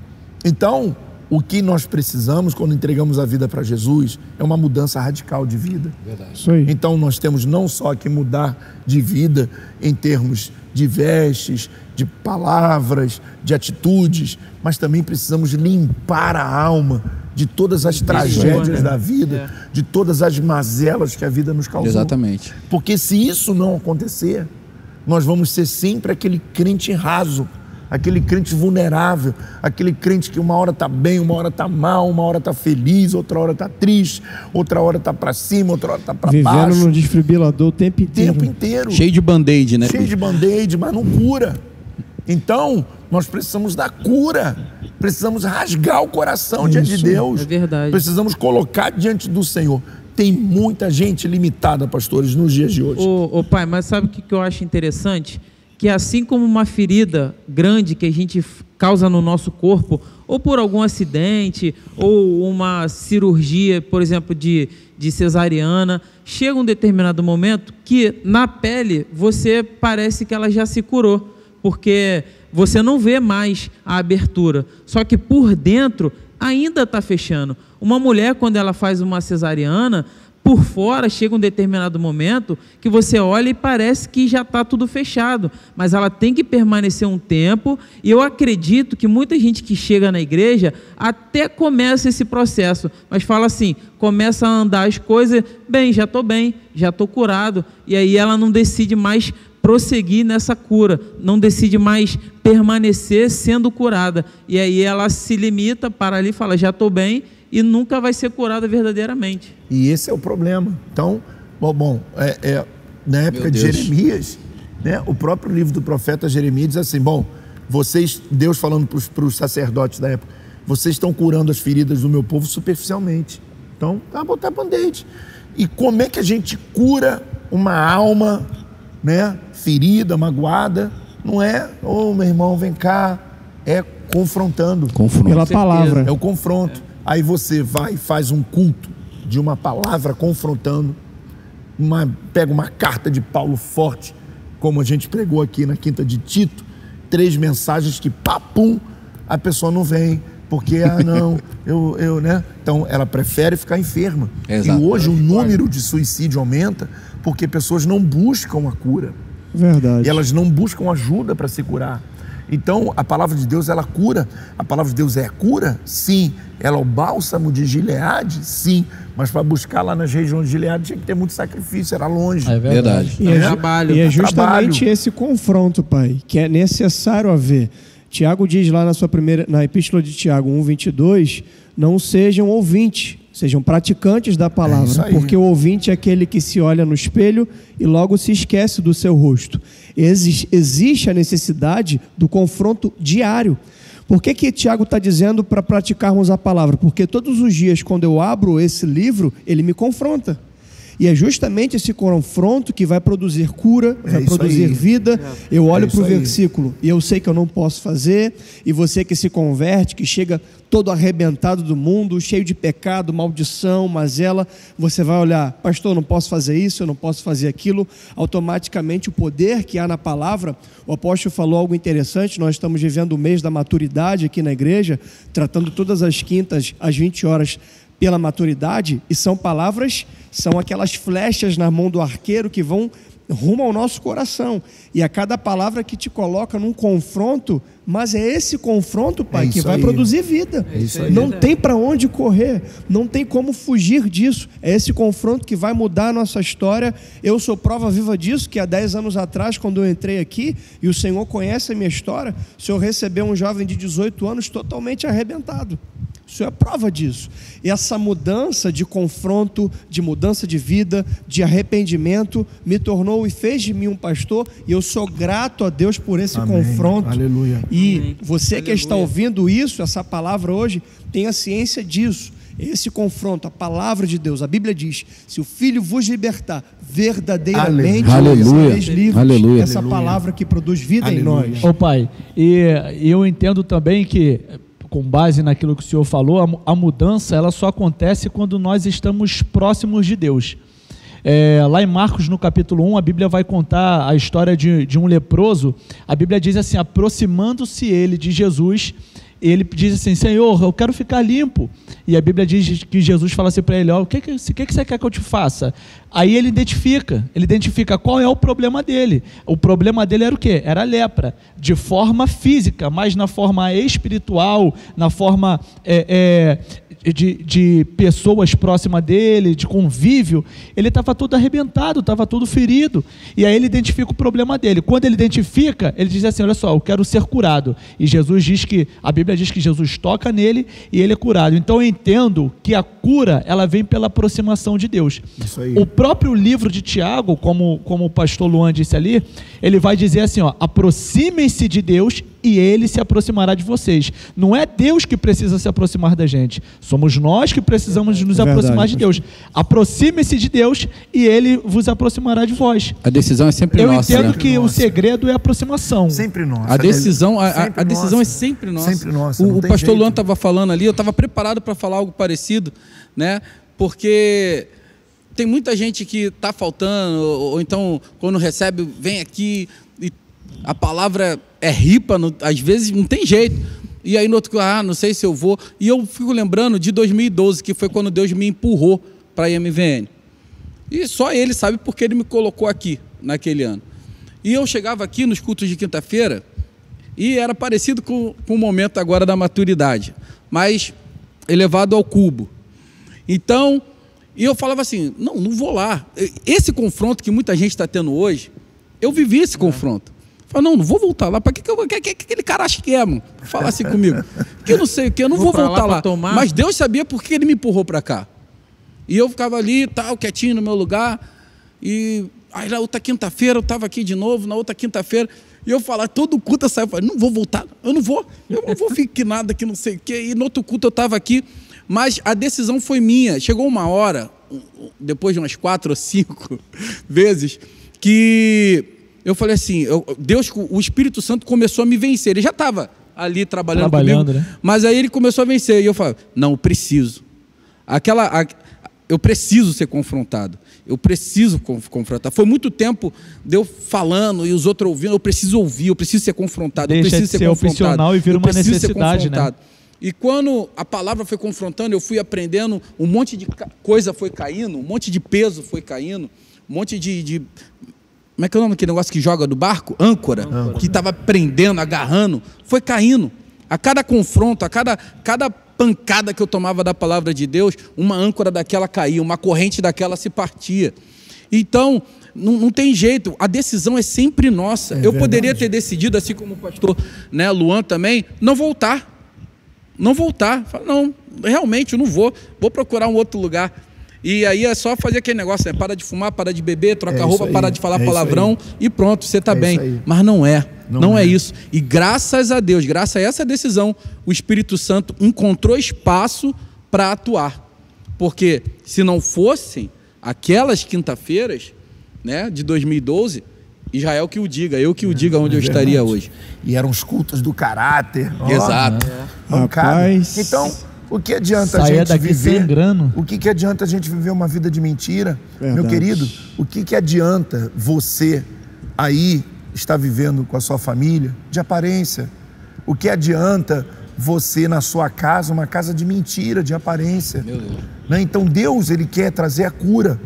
Então, o que nós precisamos quando entregamos a vida para Jesus é uma mudança radical de vida. Verdade. Então nós temos não só que mudar de vida em termos de vestes, de palavras, de atitudes, mas também precisamos limpar a alma de todas as tragédias da vida, é. de todas as mazelas que a vida nos causou. Exatamente. Porque se isso não acontecer, nós vamos ser sempre aquele crente raso aquele crente vulnerável, aquele crente que uma hora está bem, uma hora está mal, uma hora está feliz, outra hora está triste, outra hora está para cima, outra hora está para baixo. Vivendo no desfibrilador o tempo inteiro. Tempo inteiro. Cheio de band-aid, né? Cheio de band-aid, mas não cura. Então, nós precisamos da cura. Precisamos rasgar o coração Isso, diante de Deus. É verdade. Precisamos colocar diante do Senhor. Tem muita gente limitada, pastores, nos dias de hoje. Ô, ô pai, mas sabe o que eu acho interessante? Que assim como uma ferida grande que a gente causa no nosso corpo, ou por algum acidente, ou uma cirurgia, por exemplo, de, de cesariana, chega um determinado momento que na pele você parece que ela já se curou, porque você não vê mais a abertura, só que por dentro ainda está fechando. Uma mulher, quando ela faz uma cesariana, por fora chega um determinado momento que você olha e parece que já está tudo fechado, mas ela tem que permanecer um tempo. E eu acredito que muita gente que chega na igreja até começa esse processo, mas fala assim: começa a andar as coisas, bem, já estou bem, já estou curado, e aí ela não decide mais prosseguir nessa cura, não decide mais permanecer sendo curada. E aí ela se limita para ali e fala: já estou bem, e nunca vai ser curada verdadeiramente. E esse é o problema. Então, bom, bom é, é, na época de Jeremias, né, o próprio livro do profeta Jeremias diz assim: bom, vocês, Deus falando para os sacerdotes da época, vocês estão curando as feridas do meu povo superficialmente. Então, tá botar band-aid. E como é que a gente cura uma alma, né, ferida, magoada? Não é, ô oh, meu irmão, vem cá. É confrontando. Confronto. Pela palavra. É o confronto. É. Aí você vai e faz um culto de uma palavra confrontando. Uma, pega uma carta de Paulo forte, como a gente pregou aqui na quinta de Tito, três mensagens que papum, a pessoa não vem, porque, ah, não, eu, eu, né? Então, ela prefere ficar enferma. Exato. E hoje o número de suicídio aumenta porque pessoas não buscam a cura. Verdade. E elas não buscam ajuda para se curar. Então, a palavra de Deus, ela cura. A palavra de Deus é cura? Sim. Ela é o bálsamo de Gileade? Sim. Mas para buscar lá nas regiões de Gileade tinha que ter muito sacrifício, era longe. É verdade. E é, é trabalho. E é justamente trabalho. esse confronto, pai, que é necessário haver. Tiago diz lá na sua primeira, na epístola de Tiago 1:22, não sejam ouvintes, sejam praticantes da palavra, é porque o ouvinte é aquele que se olha no espelho e logo se esquece do seu rosto. Existe a necessidade do confronto diário. Por que, que Tiago está dizendo para praticarmos a palavra? Porque todos os dias, quando eu abro esse livro, ele me confronta. E é justamente esse confronto que vai produzir cura, é vai produzir aí. vida. É. Eu olho é para o versículo e eu sei que eu não posso fazer, e você que se converte, que chega todo arrebentado do mundo, cheio de pecado, maldição, mazela, você vai olhar, pastor, não posso fazer isso, eu não posso fazer aquilo. Automaticamente o poder que há na palavra, o apóstolo falou algo interessante, nós estamos vivendo o mês da maturidade aqui na igreja, tratando todas as quintas às 20 horas pela maturidade, e são palavras, são aquelas flechas na mão do arqueiro que vão rumo ao nosso coração. E a cada palavra que te coloca num confronto, mas é esse confronto, Pai, é que vai aí. produzir vida. É não tem para onde correr, não tem como fugir disso. É esse confronto que vai mudar a nossa história. Eu sou prova viva disso, que há 10 anos atrás, quando eu entrei aqui, e o Senhor conhece a minha história, o Senhor recebeu um jovem de 18 anos totalmente arrebentado. Isso é prova disso. E essa mudança de confronto, de mudança de vida, de arrependimento, me tornou e fez de mim um pastor. E eu sou grato a Deus por esse Amém. confronto. Aleluia. E Amém. você Aleluia. que está ouvindo isso, essa palavra hoje, tenha ciência disso. Esse confronto, a palavra de Deus, a Bíblia diz: se o Filho vos libertar, verdadeiramente Aleluia. livres. Aleluia. Essa palavra que produz vida Aleluia. em nós. Ô Pai, e eu entendo também que com base naquilo que o senhor falou, a, mudança ela só acontece quando nós estamos próximos de Deus. É, lá em Marcos, no capítulo 1, a Bíblia vai contar a história de, de um leproso. A Bíblia diz assim: aproximando-se ele de Jesus, ele diz assim: Senhor, eu quero ficar limpo. E a Bíblia diz que Jesus fala assim para ele: ó, o que, que, que, que você quer que eu te faça? Aí ele identifica, ele identifica qual é o problema dele. O problema dele era o quê? Era a lepra, de forma física, mas na forma espiritual, na forma é, é, de, de pessoas próximas dele, de convívio, ele estava todo arrebentado, estava todo ferido. E aí ele identifica o problema dele. Quando ele identifica, ele diz assim: Olha só, eu quero ser curado. E Jesus diz que, a Bíblia diz que Jesus toca nele e ele é curado. Então eu entendo que a cura, ela vem pela aproximação de Deus. O próprio livro de Tiago, como, como o pastor Luan disse ali, ele vai dizer assim: ó, aproximem-se de Deus e ele se aproximará de vocês. Não é Deus que precisa se aproximar da gente, somos nós que precisamos nos Verdade, aproximar de Deus. Aproxime-se de Deus e ele vos aproximará de vós. A decisão é sempre Eu nossa. Eu entendo né? que nossa. o segredo é a aproximação. Sempre nossa. A decisão, a, a, a decisão é sempre nossa. Sempre nossa. O, o pastor jeito. Luan estava falando ali, eu estava preparado para falar algo parecido, né? Porque tem muita gente que está faltando, ou, ou, então quando recebe, vem aqui e a palavra é ripa, às vezes não tem jeito. E aí no outro, ah, não sei se eu vou. E eu fico lembrando de 2012, que foi quando Deus me empurrou para a IMVN. E só ele sabe porque ele me colocou aqui naquele ano. E eu chegava aqui nos cultos de quinta-feira e era parecido com, com o momento agora da maturidade, mas elevado ao cubo. Então, e eu falava assim: não, não vou lá. Esse confronto que muita gente está tendo hoje, Eu vivi esse confronto. Falei, não, não vou voltar lá. Para que, que, que, que, aquele cara acha que é, mano? Falar assim comigo. Que eu não sei o que, eu não vou, vou voltar lá. lá. Mas Deus sabia por que ele me empurrou para cá. E eu ficava ali, tal, quietinho no meu lugar. E aí na outra quinta-feira eu estava aqui de novo, na outra quinta-feira. E eu falava, todo culto eu saio, eu não vou voltar, eu não vou, eu não vou ficar nada aqui, não sei o quê. E no outro culto eu estava aqui, mas a decisão foi minha. Chegou uma hora, depois de umas quatro ou cinco vezes, que eu falei assim, eu, Deus, o Espírito Santo começou a me vencer. Ele já estava ali trabalhando, trabalhando comigo, né? mas aí ele começou a vencer. E eu falei, não, eu preciso. Aquela, a, eu preciso ser confrontado. Eu preciso confrontar. Foi muito tempo de eu falando e os outros ouvindo. Eu preciso ouvir, eu preciso ser confrontado. Deixa eu preciso de ser, ser opcional e vira uma necessidade, né? E quando a palavra foi confrontando, eu fui aprendendo, um monte de coisa foi caindo, um monte de peso foi caindo, um monte de. de como é que é o nome daquele negócio que joga do barco? Âncora, Âncora. que estava prendendo, agarrando, foi caindo. A cada confronto, a cada, cada pancada que eu tomava da palavra de Deus, uma âncora daquela caía, uma corrente daquela se partia. Então, não, não, tem jeito, a decisão é sempre nossa. É eu verdade. poderia ter decidido, assim como o pastor né, Luan também, não voltar não voltar. Fala, não, realmente eu não vou, vou procurar um outro lugar. E aí é só fazer aquele negócio, né? Para de fumar, para de beber, troca é roupa, para de falar é palavrão e pronto, você está é bem. Mas não é. Não, não é. é. isso. E graças a Deus, graças a essa decisão, o Espírito Santo encontrou espaço para atuar. Porque se não fossem aquelas quinta-feiras, né, de 2012, Israel que o diga, eu que o diga onde é, eu estaria hoje. E eram os cultos do caráter. Exato. Oh, Rapaz. Então, o que adianta a gente viver? O que, que adianta a gente viver uma vida de mentira? Verdade. Meu querido, o que, que adianta você aí estar vivendo com a sua família de aparência? O que adianta você na sua casa, uma casa de mentira, de aparência? Né? Então Deus, ele quer trazer a cura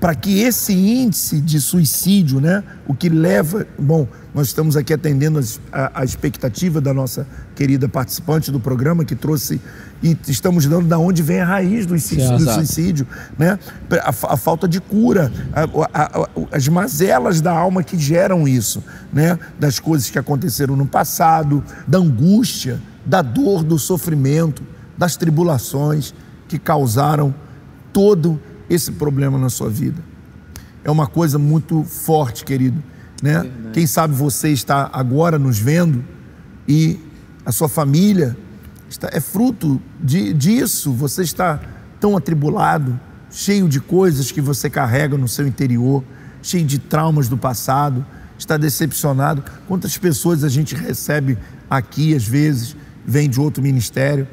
para que esse índice de suicídio, né, o que leva. Bom, nós estamos aqui atendendo a, a, expectativa da nossa querida participante do programa que trouxe e estamos dando da onde vem a raiz do suicídio, do suicídio né? A, a, falta de cura, as mazelas da alma que geram isso, né? Das coisas que aconteceram no passado, da angústia, da dor, do sofrimento, das tribulações que causaram todo esse problema na sua vida. É uma coisa muito forte, querido. Né? Quem sabe você está agora nos vendo e a sua família está, é fruto de, disso. Você está tão atribulado, cheio de coisas que você carrega no seu interior, cheio de traumas do passado, está decepcionado. Quantas pessoas a gente recebe aqui, às vezes, vem de outro ministério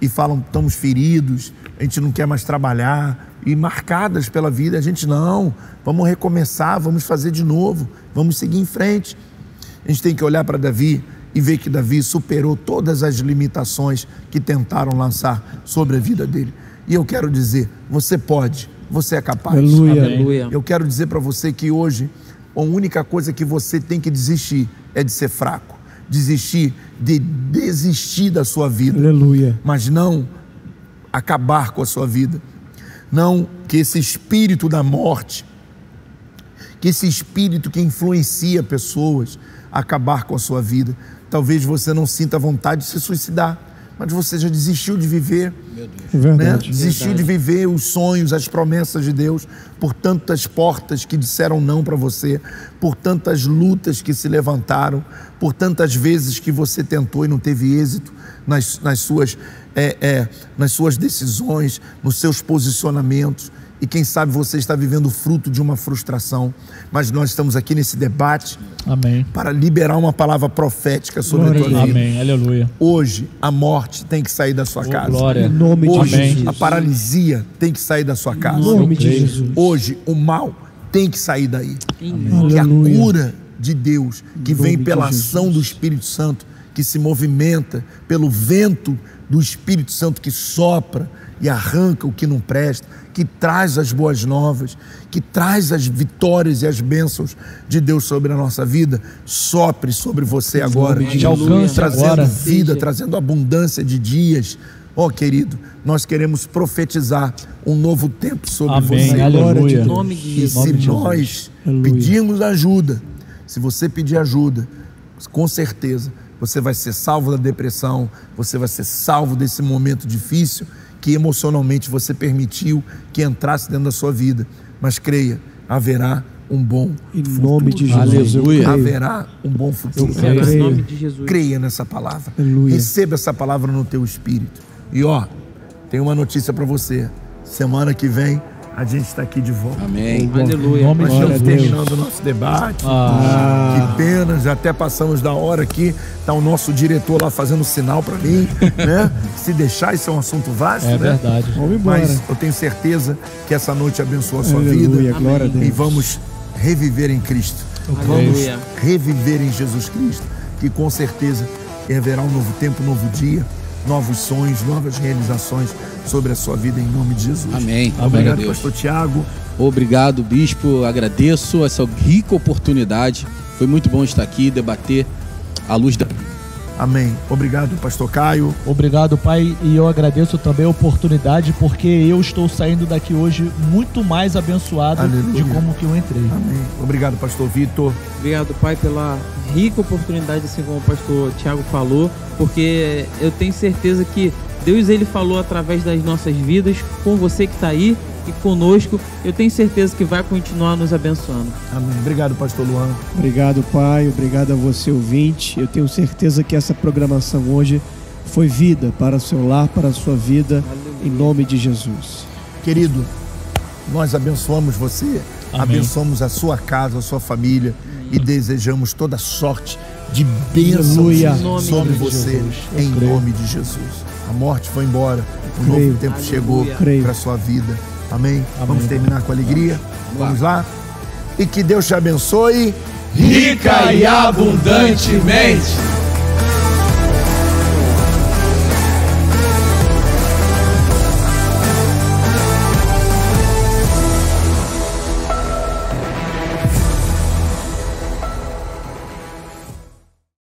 e falam: estamos feridos, a gente não quer mais trabalhar, e marcadas pela vida. A gente não, vamos recomeçar, vamos fazer de novo, vamos seguir em frente. A gente tem que olhar para Davi e ver que Davi superou todas as limitações que tentaram lançar sobre a vida dele. E eu quero dizer, você pode, você é capaz. Aleluia. Eu quero dizer para você que hoje a única coisa que você tem que desistir é de ser fraco, desistir de desistir da sua vida. Aleluia. Mas não acabar com a sua vida não que esse espírito da morte, que esse espírito que influencia pessoas a acabar com a sua vida. Talvez você não sinta vontade de se suicidar, mas você já desistiu de viver. Né? Desistiu Verdade. de viver os sonhos, as promessas de Deus, por tantas portas que disseram não para você, por tantas lutas que se levantaram, por tantas vezes que você tentou e não teve êxito nas, nas suas é, é, nas suas decisões, nos seus posicionamentos. E quem sabe você está vivendo o fruto de uma frustração. Mas nós estamos aqui nesse debate Amém. para liberar uma palavra profética sobre glória a tua vida. Amém. Aleluia. Hoje a morte tem que sair da sua oh, casa. Glória. Em nome Hoje de Jesus. a paralisia tem que sair da sua casa. Em nome de Jesus. Hoje o mal tem que sair daí. Amém. Que a cura de Deus que vem pela ação do Espírito Santo que se movimenta pelo vento do Espírito Santo que sopra e arranca o que não presta, que traz as boas novas, que traz as vitórias e as bênçãos de Deus sobre a nossa vida, sopre sobre você agora, te alcance trazendo agora. vida, trazendo abundância de dias. Ó oh, querido, nós queremos profetizar um novo tempo sobre Amém. você. Aleluia. Em nome de E se nós pedirmos ajuda, Se você pedir ajuda, com certeza você vai ser salvo da depressão, você vai ser salvo desse momento difícil que emocionalmente você permitiu que entrasse dentro da sua vida. Mas creia, haverá um bom em futuro. nome de Jesus. Aleluia. Haverá um bom futuro. Eu creio. Em nome de Jesus. Creia nessa palavra. Aleluia. Receba essa palavra no teu espírito. E ó, tem uma notícia para você. Semana que vem a gente está aqui de volta. Amém. Aleluia. Em nome Nós estamos terminando o nosso debate. Ah. Que pena, já até passamos da hora aqui. Está o nosso diretor lá fazendo sinal para mim, né? Se deixar, isso é um assunto vasto, É né? verdade. Vamos embora. Mas eu tenho certeza que essa noite abençoa a sua Aleluia, vida. glória a Deus. E vamos reviver em Cristo. Vamos Aleluia. reviver em Jesus Cristo. Que com certeza haverá um novo tempo, um novo dia, novos sonhos, novas realizações sobre a sua vida em nome de Jesus. Amém. Obrigado, Deus. pastor Tiago. Obrigado, bispo. Agradeço essa rica oportunidade. Foi muito bom estar aqui, debater à luz da. Amém. Obrigado, pastor Caio. Obrigado, Pai, e eu agradeço também a oportunidade, porque eu estou saindo daqui hoje muito mais abençoado Aleluia. de como que eu entrei. Amém. Obrigado, pastor Vitor. Obrigado, Pai, pela rica oportunidade, assim como o pastor Tiago falou, porque eu tenho certeza que Deus ele falou através das nossas vidas, com você que está aí e conosco. Eu tenho certeza que vai continuar nos abençoando. Amém. Obrigado, pastor Luan. Obrigado, Pai. Obrigado a você, ouvinte. Eu tenho certeza que essa programação hoje foi vida para o seu lar, para a sua vida, em nome de Jesus. Querido, nós abençoamos você, Amém. abençoamos a sua casa, a sua família e desejamos toda sorte de Aleluia. Nome sobre você, em creio. nome de Jesus. A morte foi embora, um Creio. novo tempo Aleluia. chegou Creio. para a sua vida. Amém? Amém. Vamos terminar com alegria? Vamos lá? E que Deus te abençoe. Rica e abundantemente.